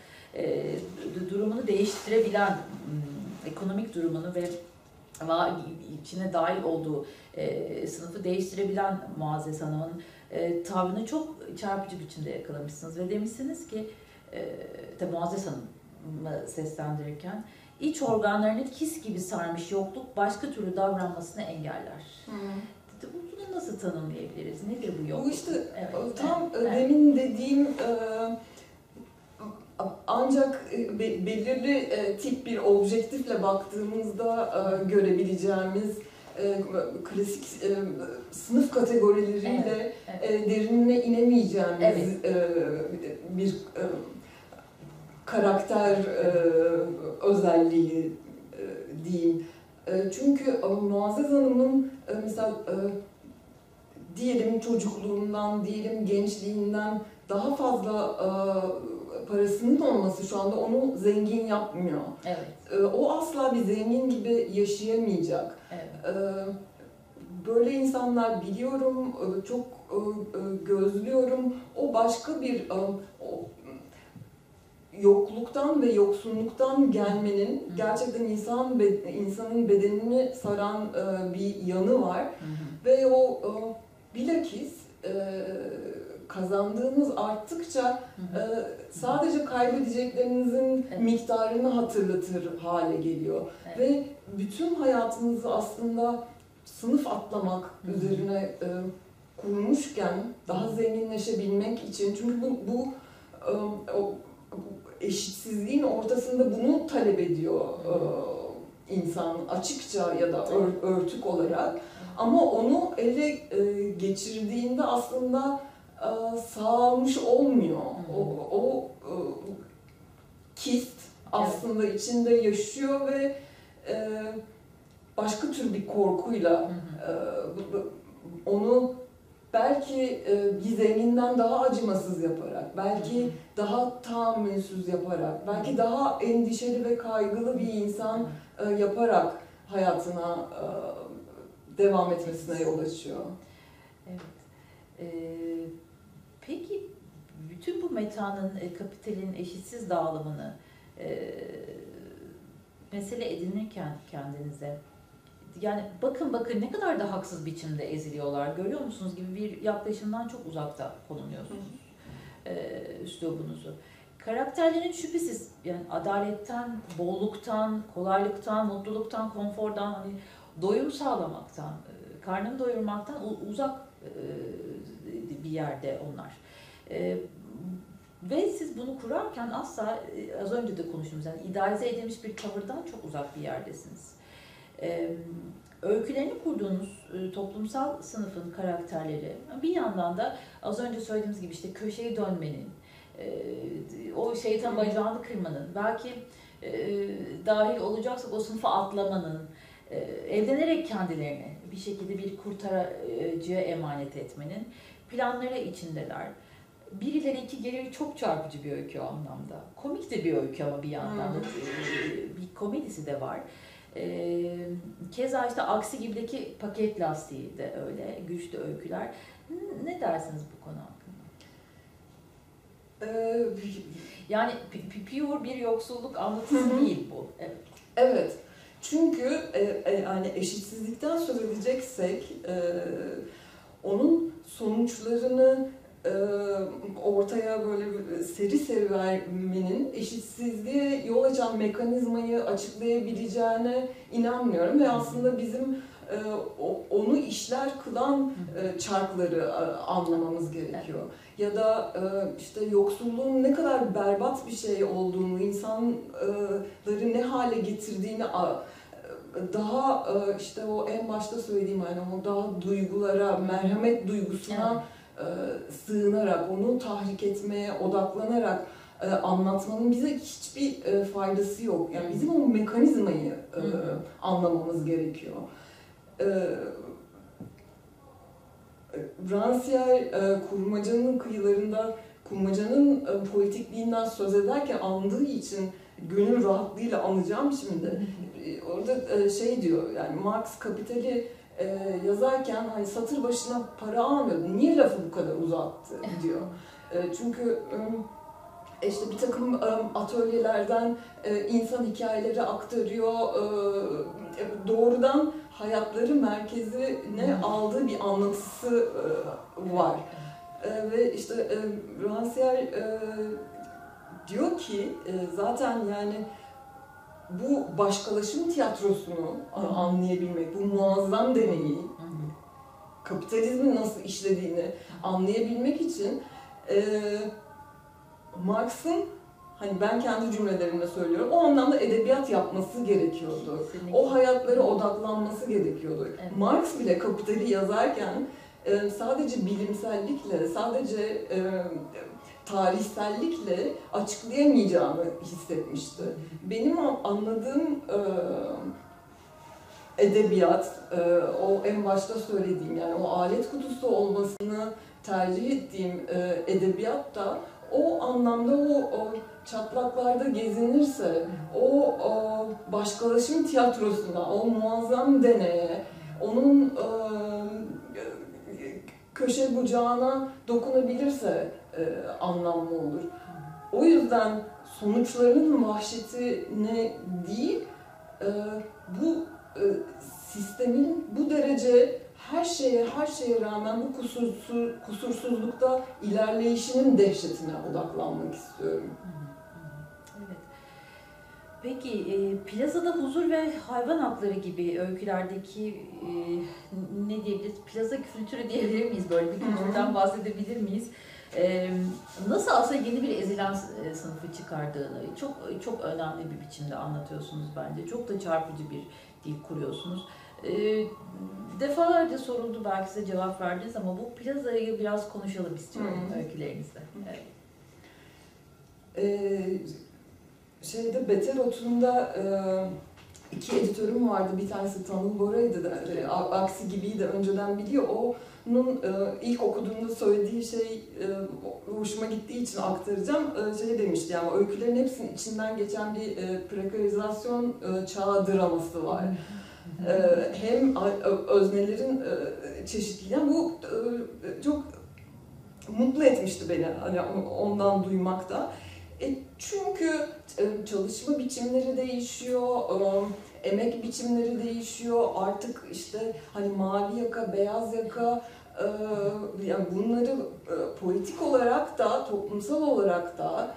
durumunu değiştirebilen, m, ekonomik durumunu ve içine dahil olduğu sınıfı değiştirebilen Muazzez Hanım'ın e, tavrını çok çarpıcı biçimde yakalamışsınız ve demişsiniz ki e, tabii Muazzez Hanım'ı seslendirirken iç organlarını kis gibi sarmış yokluk başka türlü davranmasını engeller. Bunu nasıl tanımlayabiliriz? Nedir bu yokluk? Bu işte Evet, tam evet, e, demin dediğim e, ancak e, be- belirli e, tip bir objektifle baktığımızda e, görebileceğimiz e, klasik e, sınıf kategorileriyle evet. e, derinine inemeyeceğimiz Evet. e, bir e, karakter e, özelliği e, diyeyim. E, çünkü e, Muazzez Hanım'ın e, mesela e, diyelim çocukluğundan, diyelim gençliğinden daha fazla e, parasının olması şu anda onu zengin yapmıyor. Evet, E, o asla bir zengin gibi yaşayamayacak. Ee, Böyle insanlar biliyorum, e, çok e, e, gözlüyorum. O başka bir o yokluktan ve yoksunluktan gelmenin Hı. gerçekten insan be- insanın bedenini saran bir yanı var Hı ve o bilakis kazandığınız arttıkça e, sadece kaybedeceklerinizin Evet. miktarını hatırlatır hale geliyor. Evet. Ve bütün hayatınızı aslında sınıf atlamak Hı hı. üzerine e, kurmuşken daha zenginleşebilmek için çünkü bu, bu e, o, eşitsizliğin ortasında bunu talep ediyor e, insan açıkça ya da ör, örtük olarak ama onu ele e, geçirdiğinde aslında sağlamış olmuyor. O, o e, kist aslında içinde yaşıyor ve e, başka tür bir korkuyla e, onu belki e, bir zenginden daha acımasız yaparak, belki daha tahammülsüz yaparak, belki daha endişeli ve kaygılı bir insan e, yaparak hayatına e, devam etmesine yol açıyor. Evet. Ee, peki bütün bu metanın, e, kapitalin eşitsiz dağılımını e, mesele edinirken kendinize yani bakın bakın ne kadar da haksız biçimde eziliyorlar görüyor musunuz gibi bir yaklaşımdan çok uzakta konunuyorsunuz e, üslubunuzu. Karakterlerin şüphesiz yani adaletten, bolluktan, kolaylıktan, mutluluktan, konfordan, hani doyum sağlamaktan, e, karnını doyurmaktan uzak bir yerde onlar. E, ve siz bunu kurarken asla e, az önce de konuştuğumuz yani idealize edilmiş bir tavırdan çok uzak bir yerdesiniz. E, öykülerini kurduğunuz e, toplumsal sınıfın karakterleri bir yandan da az önce söylediğimiz gibi işte köşeyi dönmenin, e, o şeytan bacağını kırmanın, belki e, dahil olacaksak o sınıfa atlamanın, e, evlenerek kendilerini bir şekilde bir kurtarıcıya emanet etmenin planları içindeler. Birileri iki gelir çok çarpıcı bir öykü o anlamda. Komik de bir öykü ama bir yandan da e, bir komedisi de var. E, keza işte Aksi gibideki paket lastiği de öyle, güçlü öyküler. Ne dersiniz bu konu hakkında? Ee, Yani pure bir yoksulluk anlatısı değil bu. Evet. Evet. Çünkü e, e, yani eşitsizlikten söz edeceksek e, onun sonuçlarını e, ortaya böyle seri seri vermenin eşitsizliğe yol açan mekanizmayı açıklayabileceğine inanmıyorum ve aslında bizim e, onu işler kılan e, çarkları e, anlamamız gerekiyor. Ya da işte yoksulluğun ne kadar berbat bir şey olduğunu, insanları ne hale getirdiğini daha e, işte o en başta söylediğim yani o daha duygulara, merhamet duygusuna e, sığınarak, onu tahrik etmeye odaklanarak e, anlatmanın bize hiçbir faydası yok. Yani bizim o mekanizmayı anlamamız gerekiyor. Rancière kurmacanın kıyılarında kurmacanın politikliğinden söz ederken andığı için gönül rahatlığıyla anacağım şimdi. E, Orada e, şey diyor yani Marx kapitali e, yazarken hani satır başına para almıyordu. Niye lafı bu kadar uzattı *laughs* diyor. Çünkü işte bir takım atölyelerden insan hikayeleri aktarıyor. Doğrudan hayatları merkezine aldığı bir anlatısı var. Ve işte Rancière diyor ki e, zaten yani bu başkalaşım tiyatrosunu Hı anlayabilmek, bu muazzam deneyi, kapitalizmin nasıl işlediğini anlayabilmek için e, Marx'ın hani ben kendi cümlelerimle söylüyorum o anlamda edebiyat yapması gerekiyordu. Kesinlikle. O hayatlara odaklanması gerekiyordu. Evet. Marx bile kapitali yazarken e, sadece bilimsellikle, sadece e, tarihsellikle açıklayamayacağını hissetmişti. Benim an- anladığım edebiyat, o en başta söylediğim yani o alet kutusu olmasını tercih ettiğim edebiyat da o anlamda o, o çatlaklarda gezinirse, o, o başkalaşım tiyatrosuna, o muazzam deneye, onun e, köşe bucağına dokunabilirse e, anlamlı olur. O yüzden sonuçlarının vahşetine değil, e, bu e, sistemin bu derece her şeye her şeye rağmen bu kusursuz, kusursuzlukta ilerleyişinin dehşetine odaklanmak istiyorum. Peki e, plazada huzur ve hayvan hakları gibi öykülerdeki e, ne diyebiliriz? Plaza kültürü diyebilir miyiz? Böyle bir kültürden bahsedebilir miyiz? E, nasıl aslında yeni bir ezilen e, sınıfı çıkardığını çok çok önemli bir biçimde anlatıyorsunuz bence. Çok da çarpıcı bir dil kuruyorsunuz. E, defalarca soruldu belki size cevap verdiniz ama bu plazayı biraz konuşalım istiyorum öykülerinizde. Evet. Ee, şeyde Beter Otun'da e, iki editörüm vardı. Bir tanesi Tanıl Bora'ydı da e, Aksi gibiydi önceden biliyor. Onun e, ilk okuduğumda söylediği şey e, hoşuma gittiği için aktaracağım. E, şey demişti yani öykülerin hepsinin içinden geçen bir e, prekarizasyon e, çağı draması var. Ee, hem öznelerin e, çeşitliliği bu e, çok mutlu etmişti beni hani ondan duymak da. E, çünkü e, çalışma biçimleri değişiyor, e, emek biçimleri değişiyor. Artık işte hani mavi yaka, beyaz yaka yani bunları politik olarak da toplumsal olarak da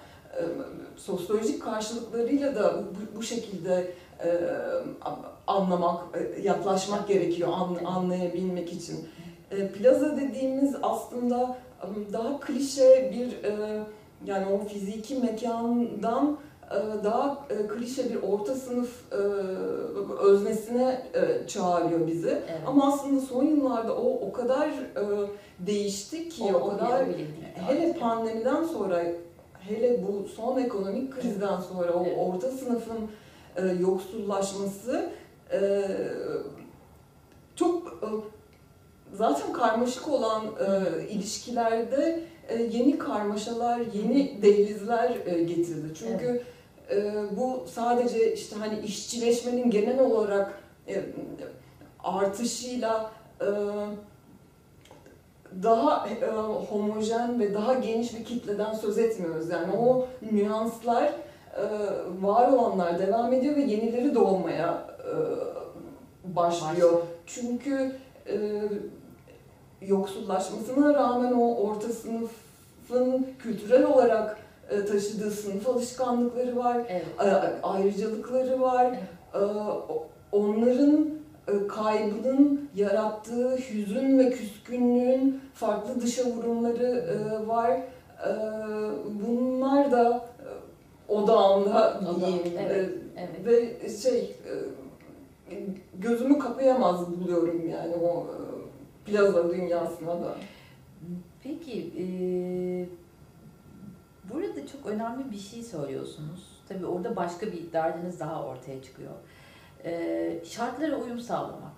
sosyolojik karşılıklarıyla da bu, şekilde anlamak, yaklaşmak gerekiyor an, anlayabilmek için. Plaza dediğimiz aslında daha klişe bir yani o fiziki mekandan e, daha e, klişe bir orta sınıf e, öznesine çağırıyor bizi. Evet. Ama aslında son yıllarda o o kadar değişti ki o, kadar bile değil. hele pandemiden sonra hele bu son ekonomik krizden sonra o Evet. orta sınıfın yoksullaşması çok zaten karmaşık olan ilişkilerde yeni karmaşalar, yeni dehlizler e, getirdi. Çünkü e, bu sadece işte hani işçileşmenin genel olarak e, artışıyla e, daha e, homojen ve daha geniş bir kitleden söz etmiyoruz. Yani o nüanslar e, var olanlar devam ediyor ve yenileri doğmaya e, başlıyor. Çünkü e, yoksullaşmasına rağmen o orta sınıfın kültürel olarak e, taşıdığı sınıf alışkanlıkları var, Evet. ayrıcalıkları var. Evet. E, Onların e, kaybının yarattığı hüzün ve küskünlüğün farklı dışa vurumları var. Bunlar da Odağında, diyeyim. evet, Evet. ve şey gözümü kapayamaz buluyorum yani o plaza dünyasına da. Peki, e, burada çok önemli bir şey söylüyorsunuz. Tabii orada başka bir derdiniz daha ortaya çıkıyor. E, şartlara uyum sağlamak.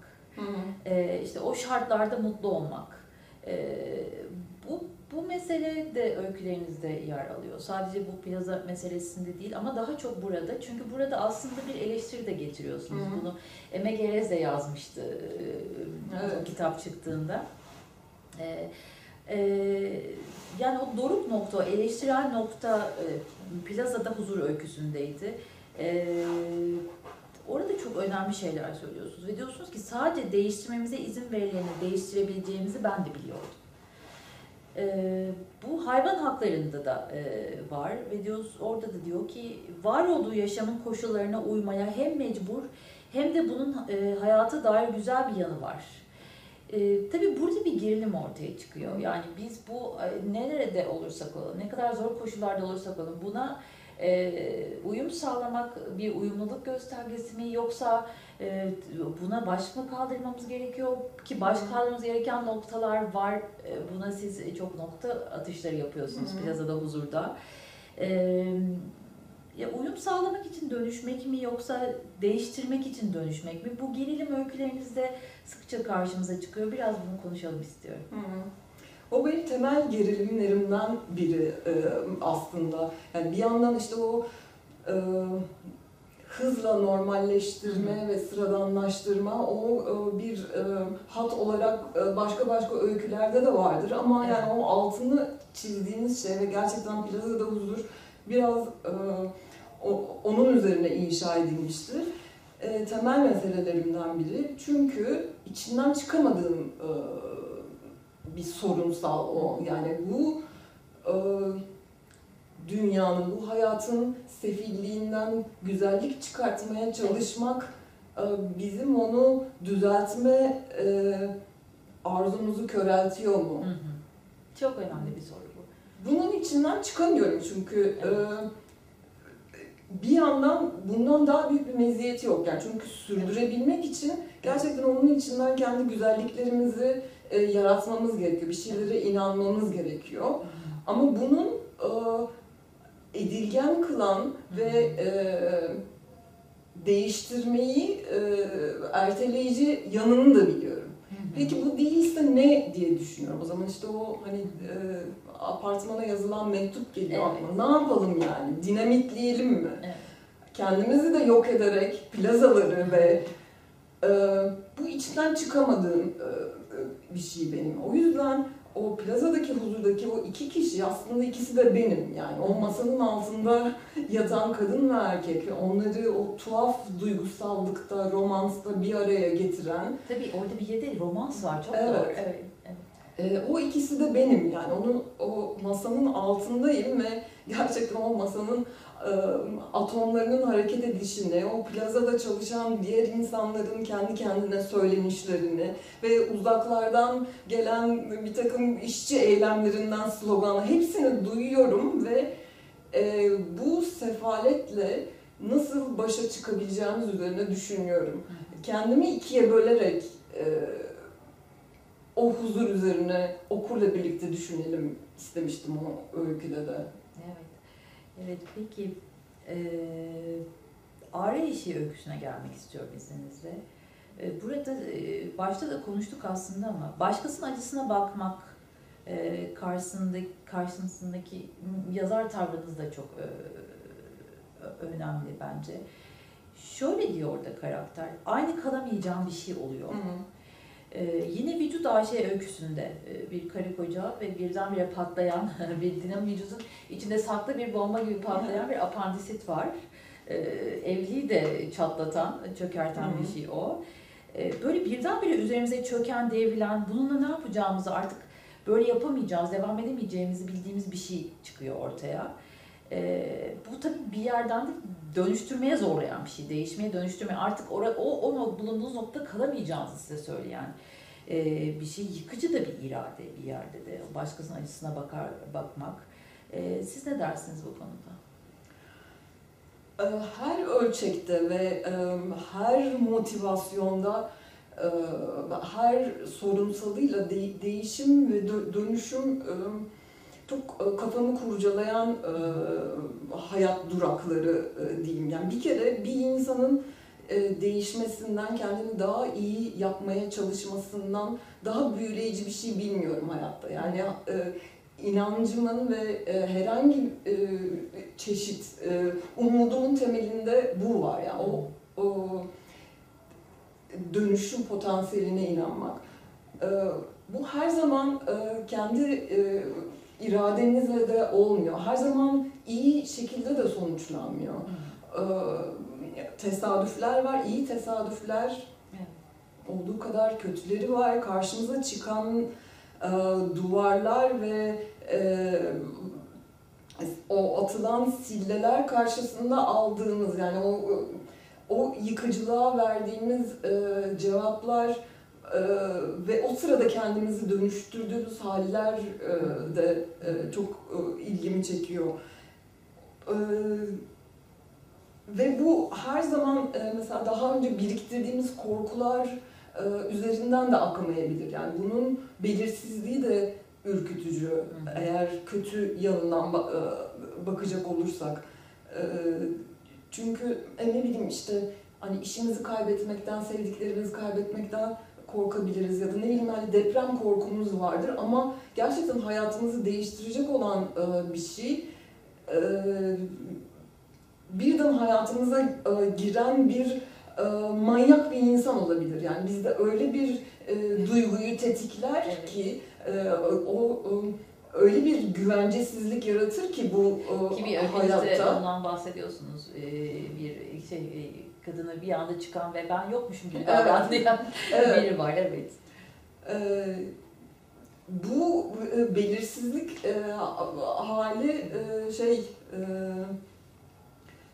E, işte o şartlarda mutlu olmak. E, bu bu mesele de öykülerinizde yer alıyor. Sadece bu plaza meselesinde değil ama daha çok burada. Çünkü burada aslında bir eleştiri de getiriyorsunuz. Hı hı. Bunu Eme Gerez de yazmıştı Evet. o kitap çıktığında. E, e, yani o doruk nokta, eleştirel nokta e, plazada huzur öyküsündeydi. E, orada çok önemli şeyler söylüyorsunuz ve diyorsunuz ki sadece değiştirmemize izin verileni değiştirebileceğimizi ben de biliyordum. E, bu hayvan haklarında da e, var ve diyoruz orada da diyor ki var olduğu yaşamın koşullarına uymaya hem mecbur hem de bunun e, hayata dair güzel bir yanı var. E, tabii burada bir gerilim ortaya çıkıyor. Yani biz bu e, nerede olursak olalım, ne kadar zor koşullarda olursak olalım buna e, uyum sağlamak bir uyumluluk göstergesi mi yoksa e, buna baş mı kaldırmamız gerekiyor ki baş kaldırmamız gereken noktalar var. E, buna siz çok nokta atışları yapıyorsunuz Hı. plazada huzurda. E, ya uyum sağlamak için dönüşmek mi yoksa değiştirmek için dönüşmek mi? Bu gerilim öykülerinizde sıkça karşımıza çıkıyor. Biraz bunu konuşalım istiyorum. Hı hı. O benim temel gerilimlerimden biri e, aslında. Yani bir yandan işte o e, hızla normalleştirme ve sıradanlaştırma o e, bir e, hat olarak e, başka başka öykülerde de vardır ama yani o altını çizdiğiniz şey ve gerçekten plazada huzur biraz onun üzerine inşa edilmiştir. E, temel meselelerimden biri. Çünkü içinden çıkamadığım e, bir sorunsal o. Yani bu e, dünyanın, bu hayatın sefilliğinden güzellik çıkartmaya çalışmak e, bizim onu düzeltme e, arzumuzu köreltiyor mu? Hı hı. Çok önemli bir soru bu. Bunun içinden çıkamıyorum çünkü e, bir yandan bundan daha büyük bir meziyeti yok. Yani çünkü sürdürebilmek için gerçekten onun içinden kendi güzelliklerimizi e, yaratmamız gerekiyor. Bir şeylere inanmamız gerekiyor. Ama bunun e, edilgen kılan ve e, değiştirmeyi e, erteleyici yanını da biliyorum. Peki bu değilse ne diye düşünüyorum. O zaman işte o hani e, apartmana yazılan mektup geliyor Evet. aklıma. Ne yapalım yani? Dinamitleyelim mi? Evet. Kendimizi de yok ederek plazaları ve e, bu içten çıkamadığım e, e, bir şey benim. O yüzden o plazadaki huzurdaki o iki kişi aslında ikisi de benim. Yani o masanın altında *laughs* yatan kadın ve erkek ve onları o tuhaf duygusallıkta, romansta bir araya getiren Tabii orada bir yerde romans var. Çok Evet. doğru. Evet. Ee, o ikisi de benim yani onu o masanın altındayım ve gerçekten o masanın e, atomlarının hareket edişini, o plazada çalışan diğer insanların kendi kendine söylenişlerini ve uzaklardan gelen bir takım işçi eylemlerinden sloganlar hepsini duyuyorum ve e, bu sefaletle nasıl başa çıkabileceğimiz üzerine düşünüyorum. Kendimi ikiye bölerek e, o huzur üzerine okurla birlikte düşünelim istemiştim o öyküde de. Evet. Peki e, ağrı işi öyküsüne gelmek istiyorum izninizle. E, burada e, başta da konuştuk aslında ama başkasının acısına bakmak e, karşısındaki, karşısındaki yazar tavrınız da çok e, önemli bence. Şöyle diyor orada karakter, aynı kalamayacağım bir şey oluyor. Ee, yine vücut AŞ öyküsünde e, bir karı koca ve birdenbire patlayan *laughs* bir dinamo vücudun içinde saklı bir bomba gibi patlayan bir apandisit var. Ee, evliliği de çatlatan, çökerten bir şey o. Ee, böyle birdenbire üzerimize çöken, devrilen, bununla ne yapacağımızı artık böyle yapamayacağımız, devam edemeyeceğimizi bildiğimiz bir şey çıkıyor ortaya. Ee, bu tabii bir yerden de dönüştürmeye zorlayan bir şey, değişmeye dönüştürmeye. Artık o, o bulunduğunuz noktada kalamayacağınızı size söyleyen ee, bir şey. Yıkıcı da bir irade bir yerde de. Başkasının acısına bakar bakmak. Ee, siz ne dersiniz bu konuda? Ee, Her ölçekte ve e, her motivasyonda e, her sorunsalıyla de- değişim ve dö- dönüşüm e, çok e, kafamı kurcalayan e, hayat durakları e, diyeyim. Yani bir kere bir insanın değişmesinden, kendini daha iyi yapmaya çalışmasından daha büyüleyici bir şey bilmiyorum hayatta. Yani inancımın ve herhangi çeşit umudumun temelinde bu var. Yani o, o dönüşüm potansiyeline inanmak. Bu her zaman kendi iradenizle de olmuyor. Her zaman iyi şekilde de sonuçlanmıyor. E, tesadüfler var, iyi tesadüfler Evet. olduğu kadar kötüleri var. Karşımıza çıkan e, duvarlar ve e, o atılan silleler karşısında aldığımız yani o o yıkıcılığa verdiğimiz e, cevaplar e, ve o sırada kendimizi dönüştürdüğümüz haller e, de e, çok e, ilgimi çekiyor. E, ve bu her zaman e, mesela daha önce biriktirdiğimiz korkular e, üzerinden de akamayabilir. Yani bunun belirsizliği de ürkütücü. hı. Eğer kötü yanından ba- e, bakacak olursak. E, çünkü e, ne bileyim işte hani işimizi kaybetmekten, sevdiklerimizi kaybetmekten korkabiliriz ya da ne bileyim hani deprem korkumuz vardır ama gerçekten hayatımızı değiştirecek olan e, bir şey e, birden hayatımıza e, giren bir e, manyak bir insan olabilir. Yani bizde öyle bir e, duyguyu tetikler Evet. ki e, o e, öyle bir güvencesizlik yaratır ki bu e, Ki bir öykünüzde hayatta. ondan bahsediyorsunuz. Ee, bir şey kadını bir anda çıkan ve ben yokmuşum gibi Evet. davranlayan *laughs* Evet. biri var. Evet. Ee, bu e, belirsizlik e, hali e, şey e,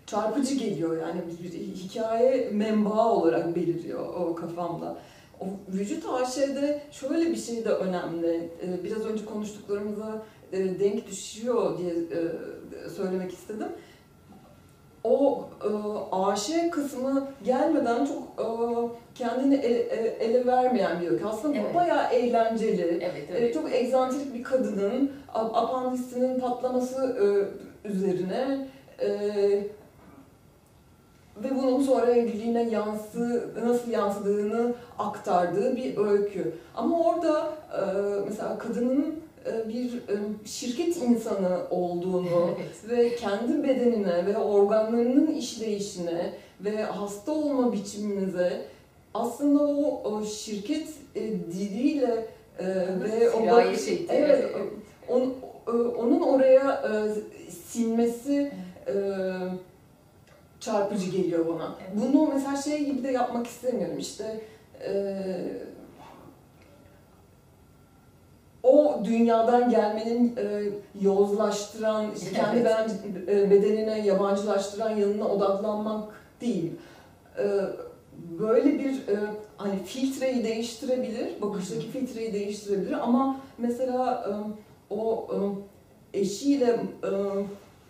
çarpıcı geliyor yani bir, hikaye menbaı olarak beliriyor o kafamda. O vücut AŞ'de şöyle bir şey de önemli. E, biraz önce konuştuklarımıza e, denk düşüyor diye söylemek istedim. O e, AŞ kısmı gelmeden çok e, kendini ele, e, ele vermeyen bir öykü. Aslında Evet. bayağı eğlenceli. Evet, evet. Çok egzantrik bir kadının ap- apandisinin patlaması e, üzerine e, ve bunun sonra evliliğine yansı nasıl yansıdığını aktardığı bir öykü. Ama orada e, mesela kadının e, bir e, şirket insanı olduğunu *laughs* Evet. ve kendi bedenine ve organlarının işleyişine ve hasta olma biçimimize aslında o, şirket e, diliyle e, ve o bakış- evet, evet. on- e, onun oraya e, sinmesi e, çarpıcı geliyor bana. Evet. Bunu mesela şey gibi de yapmak istemiyorum işte e, o dünyadan gelmenin e, yozlaştıran, işte kendi ben, e, bedenine yabancılaştıran yanına odaklanmak değil. E, böyle bir e, hani filtreyi değiştirebilir, bakıştaki filtreyi değiştirebilir ama mesela e, o e, eşiyle e,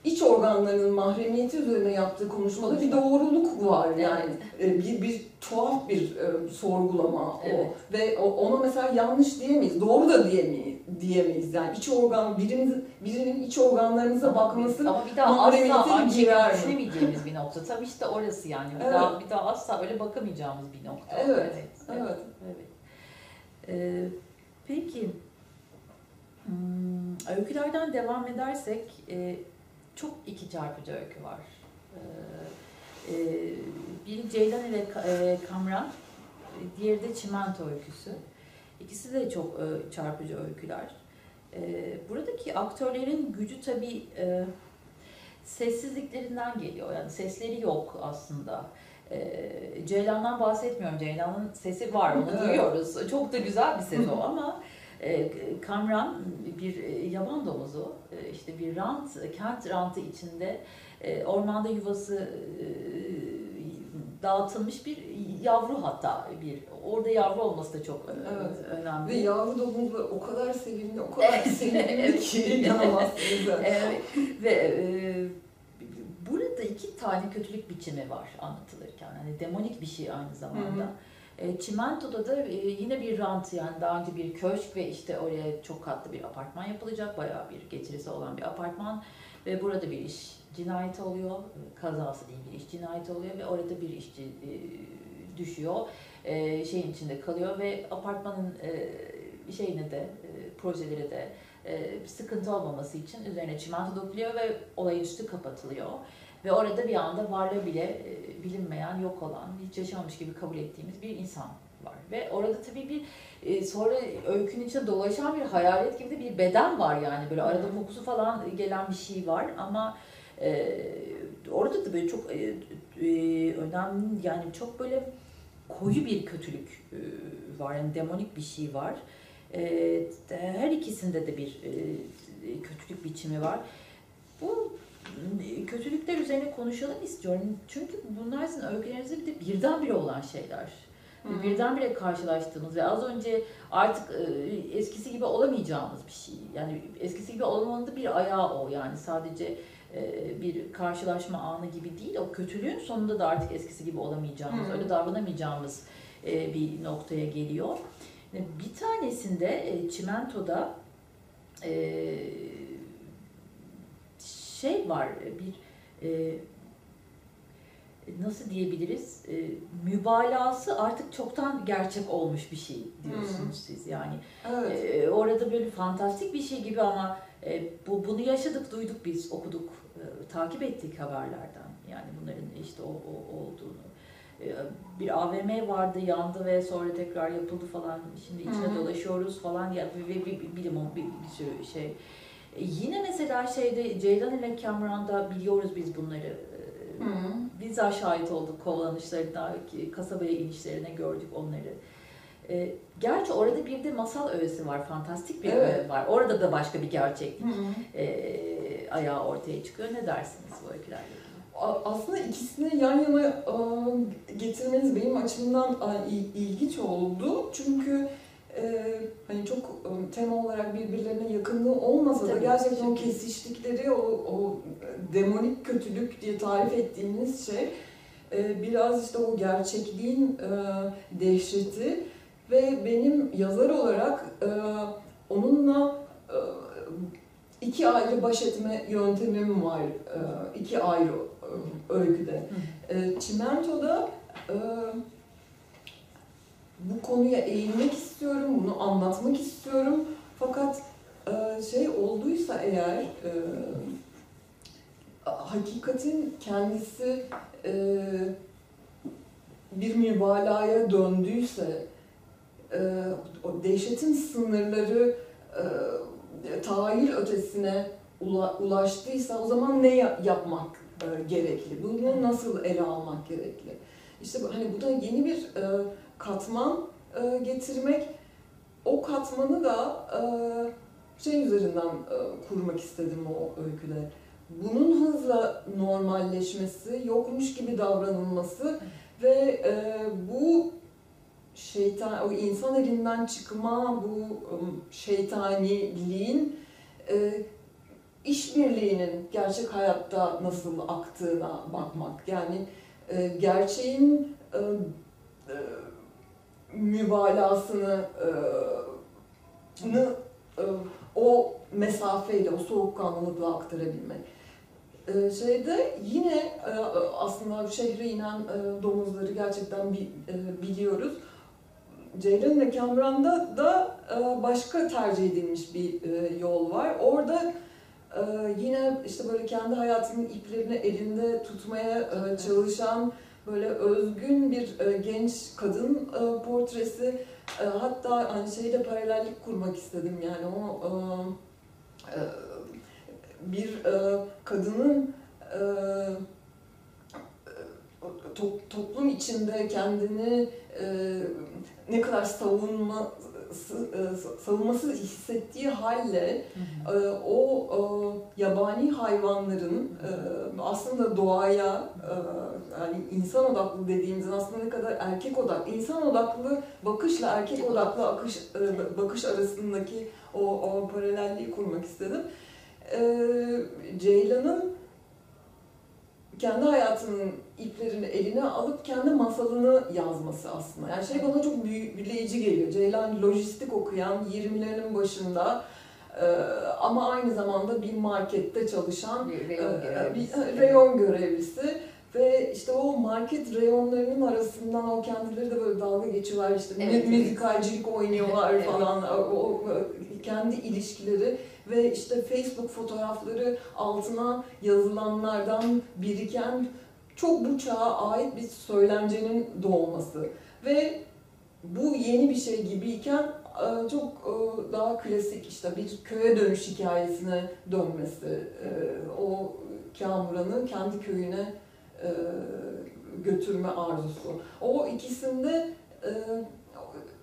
iç organlarının mahremiyeti üzerine yaptığı konuşmada bir doğruluk var yani E, bir bir tuhaf bir e, sorgulama o Evet. ve ona mesela yanlış diyemeyiz, doğru da diyemeyiz, diyemeyiz yani iç organ birinin birinin iç organlarınıza bakması ama bir daha asla girer mi? düşünemeyeceğimiz bir nokta. Tabii işte orası yani. Bir Evet. daha bir daha asla öyle bakamayacağımız bir nokta. Evet, Evet. evet. evet. Ee, peki hmm, öykülerden devam edersek e, çok iki çarpıcı öykü var. Ee, e, biri Ceylan ile e, Kamran, diğeri de Çimento öyküsü. İkisi de çok e, çarpıcı öyküler. E, buradaki aktörlerin gücü tabii e, sessizliklerinden geliyor. Yani sesleri yok aslında. E, Ceylan'dan bahsetmiyorum. Ceylan'ın sesi var, onu duyuyoruz. Çok da güzel bir ses o *laughs* ama e, Kamran bir e, yaban domuzu, e, işte bir rant, kent rantı içinde e, ormanda yuvası e, dağıtılmış bir yavru hatta bir orada yavru olması da çok Evet. önemli. Ve yavru domuzlar o kadar sevimli, o kadar *laughs* sevimli ki inanamazsınız. *laughs* Evet, ve e, burada iki tane kötülük biçimi var anlatılırken. Hani demonik bir şey aynı zamanda. E, Çimento'da da e, yine bir rant yani daha önce bir köşk ve işte oraya çok katlı bir apartman yapılacak. Bayağı bir getirisi olan bir apartman ve burada bir iş cinayeti oluyor. E, Kazası değil bir iş cinayeti oluyor ve orada bir işçi e, düşüyor. Şeyin içinde kalıyor ve apartmanın şeyine de e, projeleri de sıkıntı olmaması için üzerine çimento dökülüyor ve olayın üstü kapatılıyor. Ve orada bir anda varlığı bile e, bilinmeyen, yok olan, hiç yaşamamış gibi kabul ettiğimiz bir insan var. Ve orada tabii bir e, sonra öykünün içinde dolaşan bir hayalet gibi de bir beden var yani böyle arada kokusu falan gelen bir şey var ama e, orada da böyle çok e, e, önemli yani çok böyle koyu bir kötülük e, var yani demonik bir şey var. E, her ikisinde de bir e, kötülük biçimi var. Bu kötülükler üzerine konuşalım istiyorum. Çünkü bunlar sizin öykülerinizde bir de birdenbire olan şeyler. Hı. Birdenbire karşılaştığımız ve az önce artık e, eskisi gibi olamayacağımız bir şey. Yani eskisi gibi olmanın da bir ayağı o. Yani sadece e, bir karşılaşma anı gibi değil. O kötülüğün sonunda da artık eskisi gibi olamayacağımız, Hı. öyle davranamayacağımız e, bir noktaya geliyor. Bir tanesinde Çimento'da şey var bir e, nasıl diyebiliriz? E, mübalağası artık çoktan gerçek olmuş bir şey diyorsunuz siz. Yani Evet. e, orada böyle fantastik bir şey gibi ama e, bu bunu yaşadık duyduk biz okuduk e, takip ettik haberlerden. Yani bunların işte o, o olduğunu. E, bir AVM vardı yandı ve sonra tekrar yapıldı falan. Şimdi içine hı. dolaşıyoruz falan. Ya ve bir, bir, bilim o bir, bir sürü şey. E, yine mesela şeyde Ceylan ile Cameron'da biliyoruz biz bunları Hı. Bizzat şahit olduk kovalanışlarına, ki kasabaya inişlerine gördük onları. E, gerçi orada bir de masal öğesi var, fantastik bir Evet. öğe var. Orada da başka bir gerçeklik Hı e, ayağı ortaya çıkıyor. Ne dersiniz bu öykülerle Aslında ikisini yan yana e, getirmeniz benim açımdan il- ilginç oldu. Çünkü e, hani çok e, tema olarak birbirlerine yakınlığı olmasa da Tabii, gerçekten o kesiştikleri o, o demonik kötülük diye tarif ettiğiniz şey e, biraz işte o gerçekliğin e, dehşeti ve benim yazar olarak e, onunla e, iki ayrı baş etme yöntemim var. E, iki ayrı e, öyküde. E, Çimento'da e, bu konuya eğilmek istiyorum, bunu anlatmak istiyorum. Fakat e, şey olduysa eğer e, hakikatin kendisi e, bir mübalağaya döndüyse o dehşetin sınırları tahayyül ötesine ula- ulaştıysa o zaman ne ya- yapmak gerekli? Bunu nasıl ele almak gerekli? İşte hani bu da yeni bir katman e, getirmek. O katmanı da e, şey üzerinden e, kurmak istedim o öyküde. Bunun hızla normalleşmesi, yokmuş gibi davranılması ve e, bu şeytan, o insan elinden çıkma bu şeytaniliğin e, işbirliğinin gerçek hayatta nasıl aktığına bakmak. Yani e, gerçeğin e, e, mübalağasını e, e, o mesafeyle, o soğukkanlılıkla aktarabilmek. E, şeyde yine e, aslında şehre inen e, domuzları gerçekten bi, e, biliyoruz. Ceylan ve Kamran'da da e, başka tercih edilmiş bir e, yol var. Orada e, yine işte böyle kendi hayatının iplerini elinde tutmaya e, çalışan böyle özgün bir e, genç kadın e, portresi. E, hatta hani şeyle paralellik kurmak istedim yani o e, e, bir e, kadının e, to- toplum içinde kendini e, ne kadar savunma e, savunması hissettiği halle e, o e, yabani hayvanların e, aslında doğaya e, yani insan odaklı dediğimizin aslında ne kadar erkek odaklı insan odaklı bakışla erkek odaklı akış e, bakış arasındaki o, o paralelliği kurmak istedim. E, Ceylan'ın kendi hayatının iplerini eline alıp kendi masalını yazması aslında. Yani şey bana çok büyüleyici geliyor. Ceylan lojistik okuyan 20'lerin başında e, ama aynı zamanda bir markette çalışan Bir e, reyon görevlisi. bir reyon görevlisi ve işte o market reyonlarının arasından o kendileri de böyle dalga geçiyorlar işte Evet, mü- evet. müzikalcilik oynuyorlar Evet. falan o, o kendi ilişkileri ve işte Facebook fotoğrafları altına yazılanlardan biriken çok bu çağa ait bir söylencenin doğması ve bu yeni bir şey gibiyken çok e, daha klasik işte bir köye dönüş hikayesine dönmesi, e, o Kamuran'ı kendi köyüne e, götürme arzusu. O ikisinde e,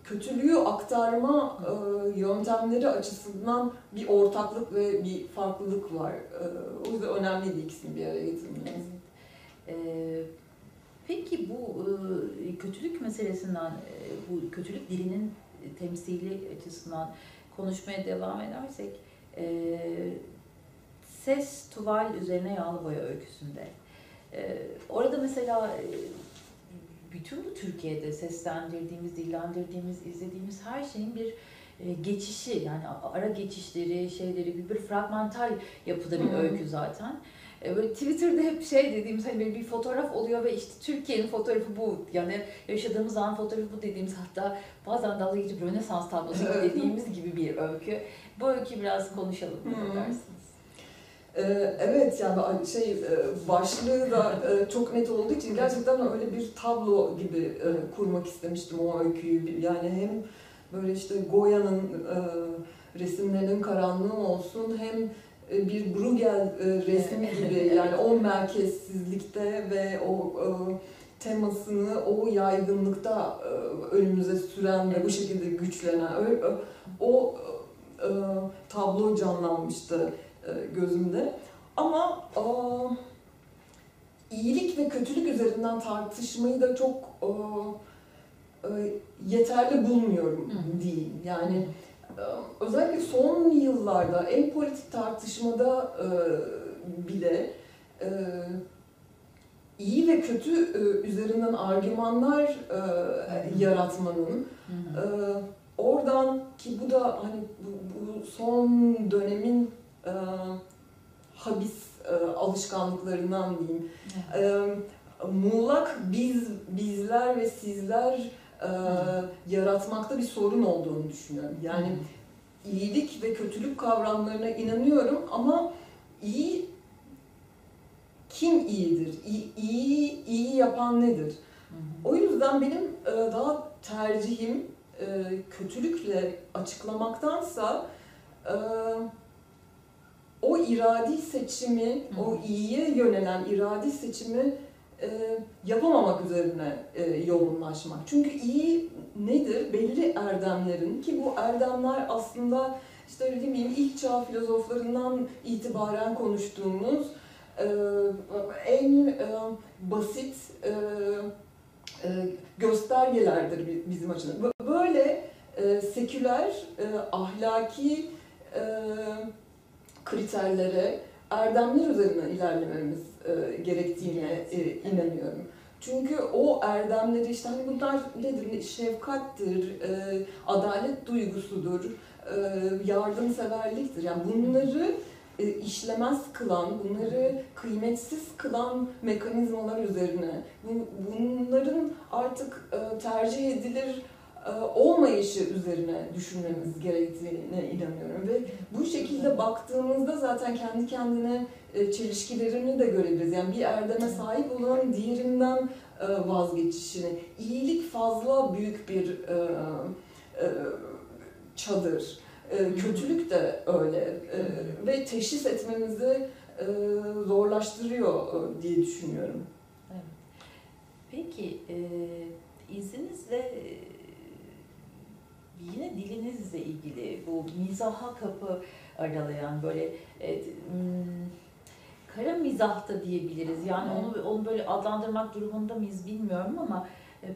kötülüğü aktarma e, yöntemleri açısından bir ortaklık ve bir farklılık var. E, o yüzden önemliydi ikisini bir araya getirmeniz. Evet. Peki bu e, kötülük meselesinden, e, bu kötülük dilinin temsili açısından konuşmaya devam edersek, e, ses tuval üzerine yağlı boya öyküsünde. e, orada mesela e, bütün bu Türkiye'de seslendirdiğimiz, dillendirdiğimiz, izlediğimiz her şeyin bir e, geçişi yani ara geçişleri, şeyleri bir, bir fragmental yapıda bir öykü zaten. E, Böyle Twitter'da hep şey dediğimiz hani bir fotoğraf oluyor ve işte Türkiye'nin fotoğrafı bu. Yani yaşadığımız an fotoğrafı bu dediğimiz hatta bazen dalga geçip Rönesans tablosu dediğimiz gibi bir öykü. Bu öyküyü biraz konuşalım Hı. dersiniz? Ee, Evet yani şey e, başlığı da e, çok net olduğu için gerçekten öyle bir tablo gibi e, kurmak istemiştim o öyküyü. Yani hem böyle işte Goya'nın e, resimlerinin karanlığı olsun hem e, bir Bruegel e, resmi gibi yani o merkezsizlikte ve o e, temasını o yaygınlıkta e, önümüze süren ve bu şekilde güçlenen o e, tablo canlanmıştı e, gözümde. Ama e, iyilik ve kötülük üzerinden tartışmayı da çok e, e, yeterli bulmuyorum diyeyim. Yani e, özellikle son yıllarda en politik tartışmada e, bile e, iyi ve kötü e, üzerinden argümanlar yaratmanın ee, oradan ki bu da hani bu, bu son dönemin habis alışkanlıklarından diyeyim. E, muğlak biz, bizler ve sizler e, yaratmakta bir sorun olduğunu düşünüyorum. Yani iyilik ve kötülük kavramlarına inanıyorum ama iyi kim iyidir? İyi, iyi, iyi yapan nedir? O yüzden benim e, daha tercihim e, kötülükle açıklamaktansa e, o iradi seçimi, Hı. o iyiye yönelen iradi seçimi e, yapamamak üzerine e, yoğunlaşmak. Çünkü iyi nedir? Belli erdemlerin ki bu erdemler aslında işte öyle değil ilk çağ filozoflarından itibaren konuştuğumuz e, en e, basit e, e, göstergelerdir bi- bizim açımızdan. Bö- Böyle e, seküler, e, ahlaki e, kriterlere, erdemler üzerinden ilerlememiz e, gerektiğine e, inanıyorum. Çünkü o erdemleri işte hani bunlar nedir? Şefkattir, e, adalet duygusudur, e, yardımseverliktir. Yani bunları e, işlemez kılan, bunları kıymetsiz kılan mekanizmalar üzerine, bu- bunların artık e, tercih edilir olmayışı üzerine düşünmemiz gerektiğine inanıyorum ve bu şekilde baktığımızda zaten kendi kendine e, çelişkilerini de görebiliriz. Yani bir erdeme sahip olan diğerinden e, vazgeçişini. İyilik fazla büyük bir e, e, çadır. E, kötülük de öyle E, ve teşhis etmemizi e, zorlaştırıyor e, diye düşünüyorum. Evet. Peki, e, izninizle e, yine dilinizle ilgili bu mizaha kapı aralayan böyle e, hmm, kara mizah da diyebiliriz. Yani onu onu böyle adlandırmak durumunda mıyız bilmiyorum ama e,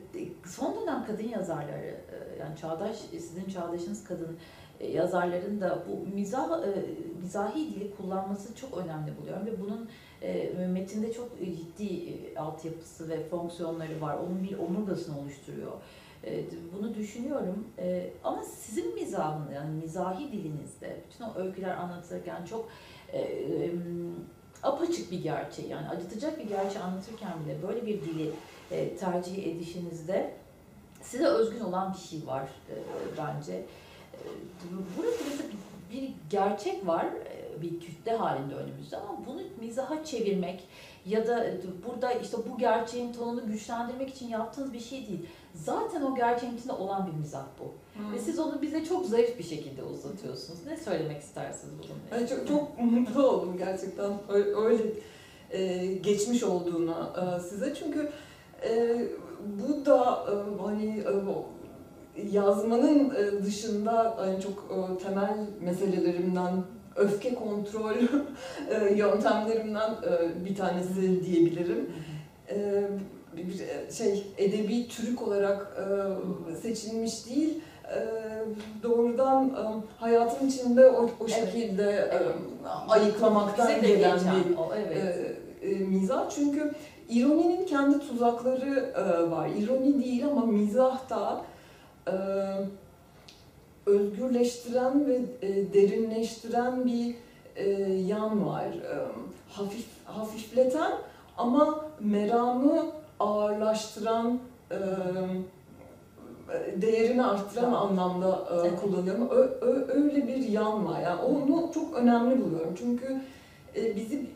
son dönem kadın yazarları e, yani çağdaş sizin çağdaşınız kadın e, yazarların da bu mizah mizahi dili kullanması çok önemli buluyorum ve bunun metinde çok ciddi altyapısı ve fonksiyonları var. Onun bir omurgasını oluşturuyor. E, bunu düşünüyorum. E, ama sizin mizahın yani mizahi dilinizde bütün o öyküler anlatırken çok e, apaçık bir gerçeği yani acıtacak bir gerçeği anlatırken bile böyle bir dili e, tercih edişinizde size özgün olan bir şey var e, bence. Burada mesela bir, gerçek var, bir kütle halinde önümüzde ama bunu mizaha çevirmek ya da burada işte bu gerçeğin tonunu güçlendirmek için yaptığınız bir şey değil. Zaten o gerçeğin içinde olan bir mizah bu. Ve siz onu bize çok zarif bir şekilde uzatıyorsunuz. Ne söylemek istersiniz bununla? Yani çok, çok mutlu oldum gerçekten öyle, öyle e, geçmiş olduğuna e, size çünkü e, bu da e, hani e, yazmanın e, dışında hani çok e, temel meselelerimden öfke kontrol *laughs* e, yöntemlerimden e, bir tanesi diyebilirim. E, bir bir şey edebi türük olarak e, seçilmiş değil e, doğrudan e, hayatın içinde o, o Evet. şekilde e, Evet. ayıklamaktan gelen bir o, evet. e, e, mizah çünkü ironinin kendi tuzakları e, var. İroni değil ama mizah da e, özgürleştiren ve e, derinleştiren bir e, yan var. E, hafif hafifleten ama meramı ağırlaştıran değerini arttıran anlamda kullanıyorum. Öyle bir yan var. Yani onu çok önemli buluyorum. Çünkü bizi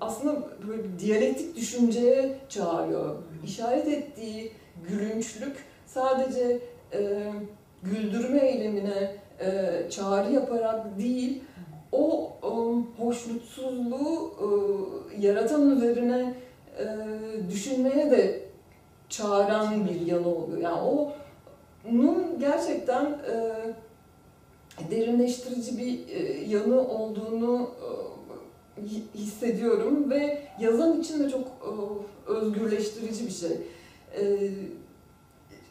aslında böyle bir diyalektik düşünceye çağırıyor. İşaret ettiği gülünçlük sadece e, güldürme eylemine e, çağrı yaparak değil, o e, hoşnutsuzluğu e, yaratan üzerine e, düşünmeye de çağıran bir yanı oluyor. Yani o onun gerçekten e, derinleştirici bir e, yanı olduğunu e, hi- hissediyorum ve yazan için de çok e, özgürleştirici bir şey. E,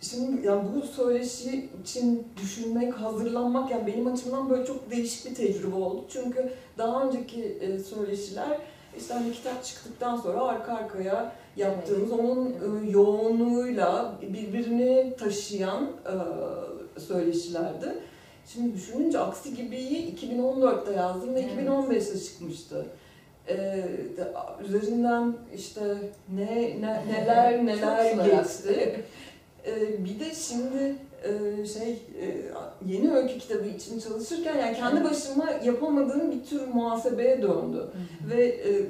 Şimdi yani bu söyleşi için düşünmek, hazırlanmak yani benim açımdan böyle çok değişik bir tecrübe oldu. Çünkü daha önceki e, söyleşiler işte hani kitap çıktıktan sonra arka arkaya yaptığımız onun e, yoğunluğuyla birbirini taşıyan söyleşilerdi. Şimdi düşününce Aksi Gibi'yi 2014'te yazdım ve Evet. 2015'te çıkmıştı. E, de- üzerinden işte ne, ne neler neler geçti. Ee, bir de şimdi şey e, yeni öykü kitabı için çalışırken yani kendi başıma yapamadığım bir tür muhasebeye döndü. Ve e,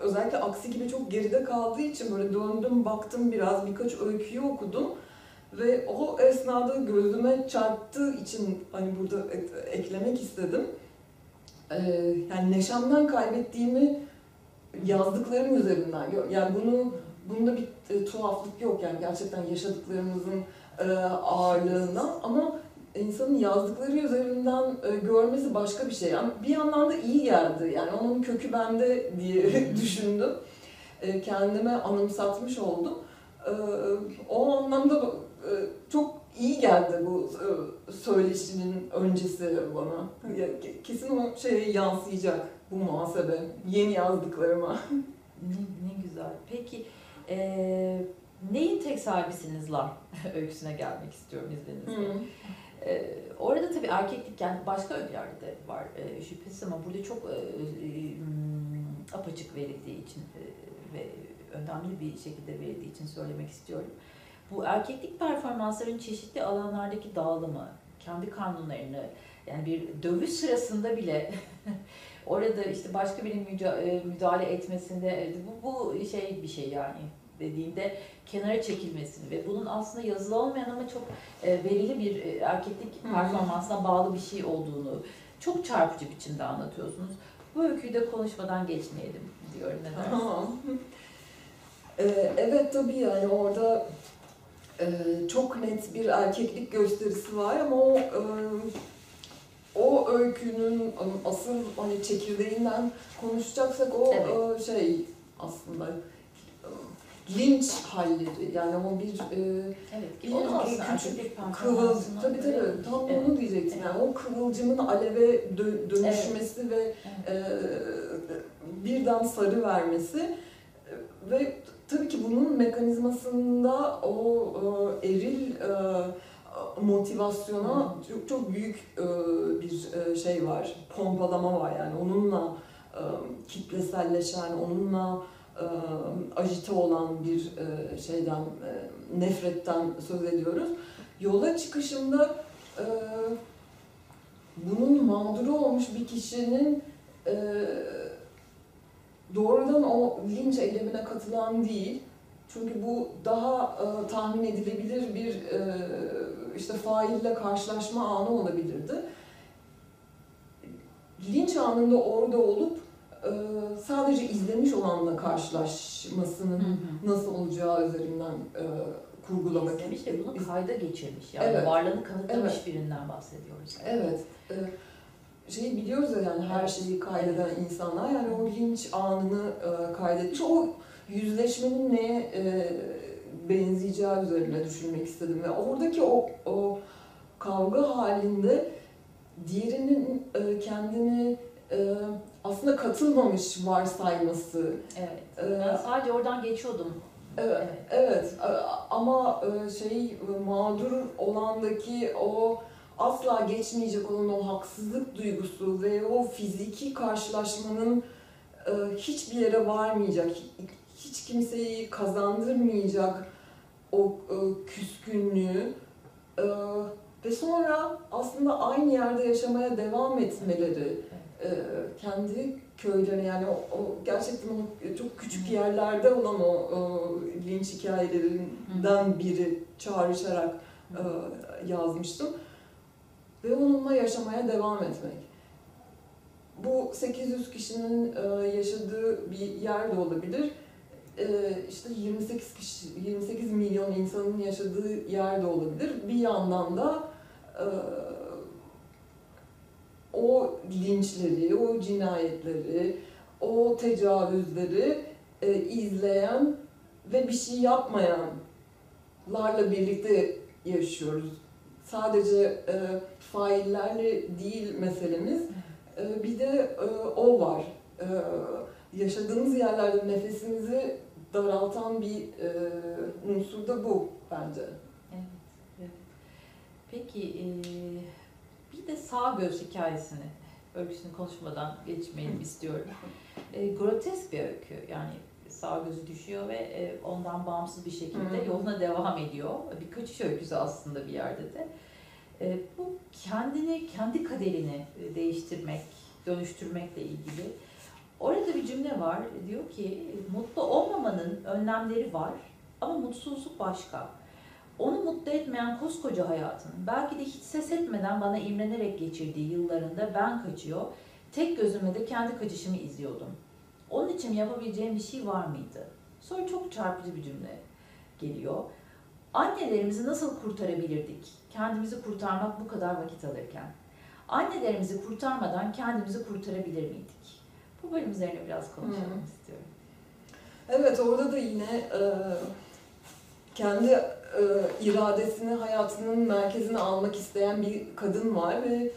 özellikle aksi gibi çok geride kaldığı için böyle döndüm baktım biraz birkaç öyküyü okudum. Ve o esnada gözüme çarptığı için hani burada eklemek istedim. Ee, yani neşemden kaybettiğimi yazdıklarım üzerinden. Yani bunu bunda bir e, tuhaflık yok yani gerçekten yaşadıklarımızın ağırlığına ama insanın yazdıkları üzerinden e, görmesi başka bir şey. Yani bir yandan da iyi geldi. Yani onun kökü bende diye *laughs* düşündüm. E, kendime anımsatmış oldum. E, o anlamda e, çok iyi geldi bu e, söyleşinin öncesi bana. Kesin o şeye yansıyacak bu muhasebe yeni yazdıklarıma. Ne, ne güzel. Peki e, neyin tek sahibisiniz lan *laughs* öyküsüne gelmek istiyorum izninizle. E, orada tabii erkeklik yani başka öykülerde de var e, şüphesiz ama burada çok e, e, hmm, apaçık verildiği için e, ve önemli bir şekilde verildiği için söylemek istiyorum. Bu erkeklik performansların çeşitli alanlardaki dağılımı, kendi kanunlarını yani bir dövüş sırasında bile *laughs* orada işte başka birinin e, müdahale etmesinde e, bu, bu şey bir şey yani dediğinde kenara çekilmesini ve bunun aslında yazılı olmayan ama çok e, verili bir e, erkeklik performansına bağlı bir şey olduğunu çok çarpıcı biçimde anlatıyorsunuz. Bu öyküyü de konuşmadan geçmeyelim diyorum ne dersiniz? Tamam. *laughs* Ee, evet tabii yani orada e, çok net bir erkeklik gösterisi var ama o e, o öykünün asıl hani çekirdeğinden konuşacaksak o Evet. e, şey aslında e, linç halleri yani o bir e, Evet, Bir o da aslında küçük erkeklik kıvıl tabii tabii göre- tam Evet. onu diyecektim. Yani o kıvılcımın aleve dö- dönüşmesi ve Evet. e, birden sarı vermesi E, ve tabii ki bunun mekanizmasında o e, eril e, motivasyona çok, çok büyük e, bir e, şey var, pompalama var. Yani onunla e, kitleselleşen, onunla e, ajite olan bir e, şeyden, e, nefretten söz ediyoruz. Yola çıkışında e, bunun mağduru olmuş bir kişinin doğrudan o linç eylemine katılan değil. Çünkü bu daha e, tahmin edilebilir bir e, işte faille karşılaşma anı olabilirdi. Linç anında orada olup sadece izlemiş olanla karşılaşmasının Hı hı. nasıl olacağı üzerinden e, kurgulamak İzlemiş ve bunu kayda geçirmiş. Yani Evet. varlığını kanıtlamış Evet. birinden bahsediyoruz. Evet. e, şeyi biliyoruz ya yani her Evet. şeyi kaydeden insanlar yani o linç anını e, kaydetmiş. O yüzleşmenin neye e, benzeyeceği üzerine düşünmek istedim ve oradaki o, o kavga halinde diğerinin kendini aslında katılmamış varsayması. Evet. e, Ben sadece oradan geçiyordum. Evet. Evet. Evet a- ama e, şey mağdur olandaki o asla geçmeyecek olan o haksızlık duygusu ve o fiziki karşılaşmanın e, hiçbir yere varmayacak, hiç kimseyi kazandırmayacak o e, küskünlüğü e, ve sonra aslında aynı yerde yaşamaya devam etmeleri e, kendi köylerine yani o, o gerçekten o çok küçük yerlerde olan o, o linç hikayelerinden biri çağrışarak e, yazmıştım. Ve onunla yaşamaya devam etmek. Bu 800 kişinin e, yaşadığı bir yer de olabilir. E, işte 28 kişi, 28 milyon insanın yaşadığı yer de olabilir. Bir yandan da e, linçleri, o cinayetleri, o tecavüzleri e, izleyen ve bir şey yapmayanlarla birlikte yaşıyoruz. Sadece e, faillerle değil meselemiz. E, bir de e, o var. E, yaşadığımız yerlerde nefesimizi daraltan bir e, unsur da bu bence. Evet, evet. Peki e, bir de sağ göz hikayesini, öyküsünü konuşmadan geçmeyelim istiyorum. E, grotesk bir öykü yani sağ gözü düşüyor ve e, ondan bağımsız bir şekilde Hı. yoluna devam ediyor. Bir kaçış öyküsü aslında bir yerde de. E, bu kendini, kendi kaderini e, değiştirmek, dönüştürmekle ilgili. Orada bir cümle var. Diyor ki mutlu olmamanın önlemleri var ama mutsuzluk başka. Onu mutlu etmeyen koskoca hayatın belki de hiç ses etmeden bana imrenerek geçirdiği yıllarında ben kaçıyor. Tek gözümle de kendi kaçışımı izliyordum. Onun için yapabileceğim bir şey var mıydı? Sonra çok çarpıcı bir cümle geliyor. Annelerimizi nasıl kurtarabilirdik? Kendimizi kurtarmak bu kadar vakit alırken. Annelerimizi kurtarmadan kendimizi kurtarabilir miydik? Bu bölüm üzerine biraz konuşalım Hı. istiyorum. Evet orada da yine e, kendi e, iradesini hayatının merkezine almak isteyen bir kadın var ve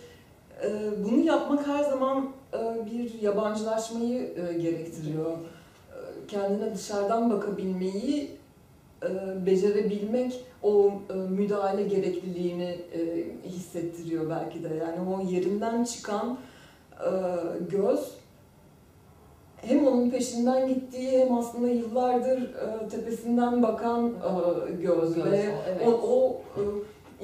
e, bunu yapmak her zaman e, bir yabancılaşmayı e, gerektiriyor. E, kendine dışarıdan bakabilmeyi e, becerebilmek o e, müdahale gerekliliğini e, hissettiriyor belki de. Yani o yerinden çıkan e, göz hem onun peşinden gittiği hem aslında yıllardır e, tepesinden bakan e, göz, Göz ve o, evet. o, o e,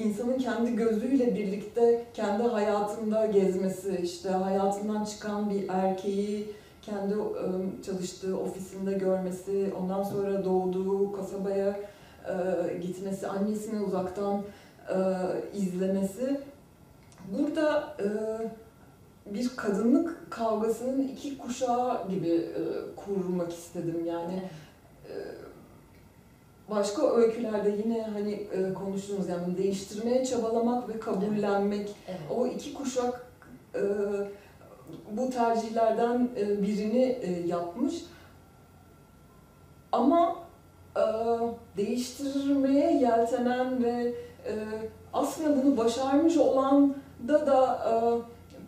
insanın kendi gözüyle birlikte kendi hayatında gezmesi, işte hayatından çıkan bir erkeği kendi e, çalıştığı ofisinde görmesi, ondan sonra doğduğu kasabaya e, gitmesi, annesini uzaktan e, izlemesi. Burada e, bir kadınlık kavgasının iki kuşağı gibi e, kurmak istedim yani. E, başka öykülerde yine hani e, konuştuğumuz yani değiştirmeye çabalamak ve kabullenmek Evet. o iki kuşak e, bu tercihlerden e, birini e, yapmış. Ama e, değiştirmeye yeltenen ve e, aslında bunu başarmış olan da da e,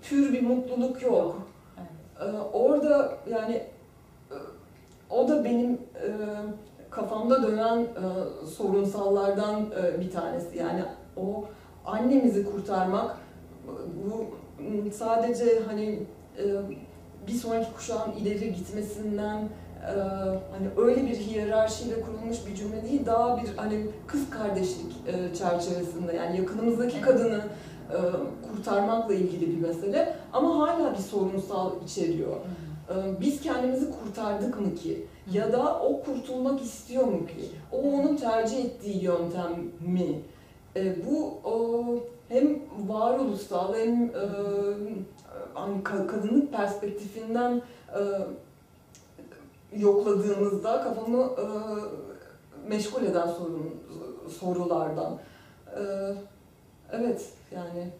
pür bir mutluluk yok. Evet. Ee, orada yani e, o da benim e, kafamda dönen e, sorunsallardan e, bir tanesi. Yani o annemizi kurtarmak bu sadece hani e, bir sonraki kuşağın ileri gitmesinden e, hani öyle bir hiyerarşiyle kurulmuş bir cümle değil daha bir hani kız kardeşlik e, çerçevesinde yani yakınımızdaki kadını kurtarmakla ilgili bir mesele ama hala bir sorunsal içeriyor. E, Biz kendimizi kurtardık mı ki? Ya da o kurtulmak istiyor mu ki? O onun tercih ettiği yöntem mi? E, bu hem varoluşsal hem e, hani ka- kadınlık perspektifinden e, yokladığımızda kafamı e, meşgul eden sorun sorulardan. E, evet yani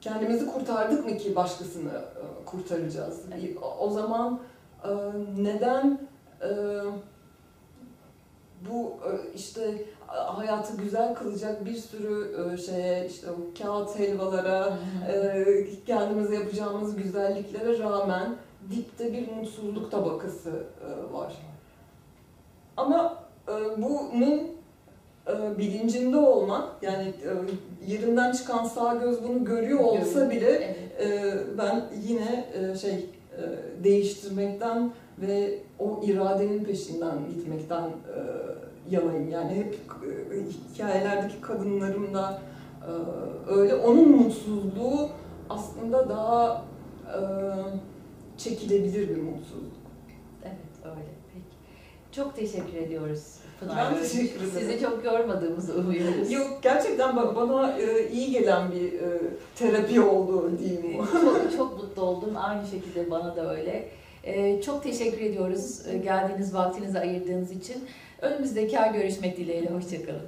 kendimizi kurtardık mı ki başkasını e, kurtaracağız? Evet. O- zaman e, neden e, bu işte hayatı güzel kılacak bir sürü şeye işte o kağıt helvalara *laughs* kendimize yapacağımız güzelliklere rağmen dipte bir mutsuzluk tabakası var. Ama bunun bilincinde olmak yani e, yerinden çıkan sağ göz bunu görüyor olsa bile Evet. e, ben yine e, şey e, değiştirmekten ve o iradenin peşinden gitmekten e, yanayım. Yani hep e, hikayelerdeki kadınlarım da e, öyle. Onun mutsuzluğu aslında daha e, çekilebilir bir mutsuzluk. Evet öyle. Peki. Çok teşekkür ediyoruz Pınar. Ben teşekkür ederim. Sizi çok yormadığımızı umuyoruz. Yok gerçekten ba- bana e, iyi gelen bir e, terapi oldu diyeyim. çok, çok mutlu oldum. Aynı şekilde bana da öyle. Ee, çok teşekkür ediyoruz e, geldiğiniz vaktinizi ayırdığınız için. Önümüzdeki ay görüşmek dileğiyle. Hoşçakalın.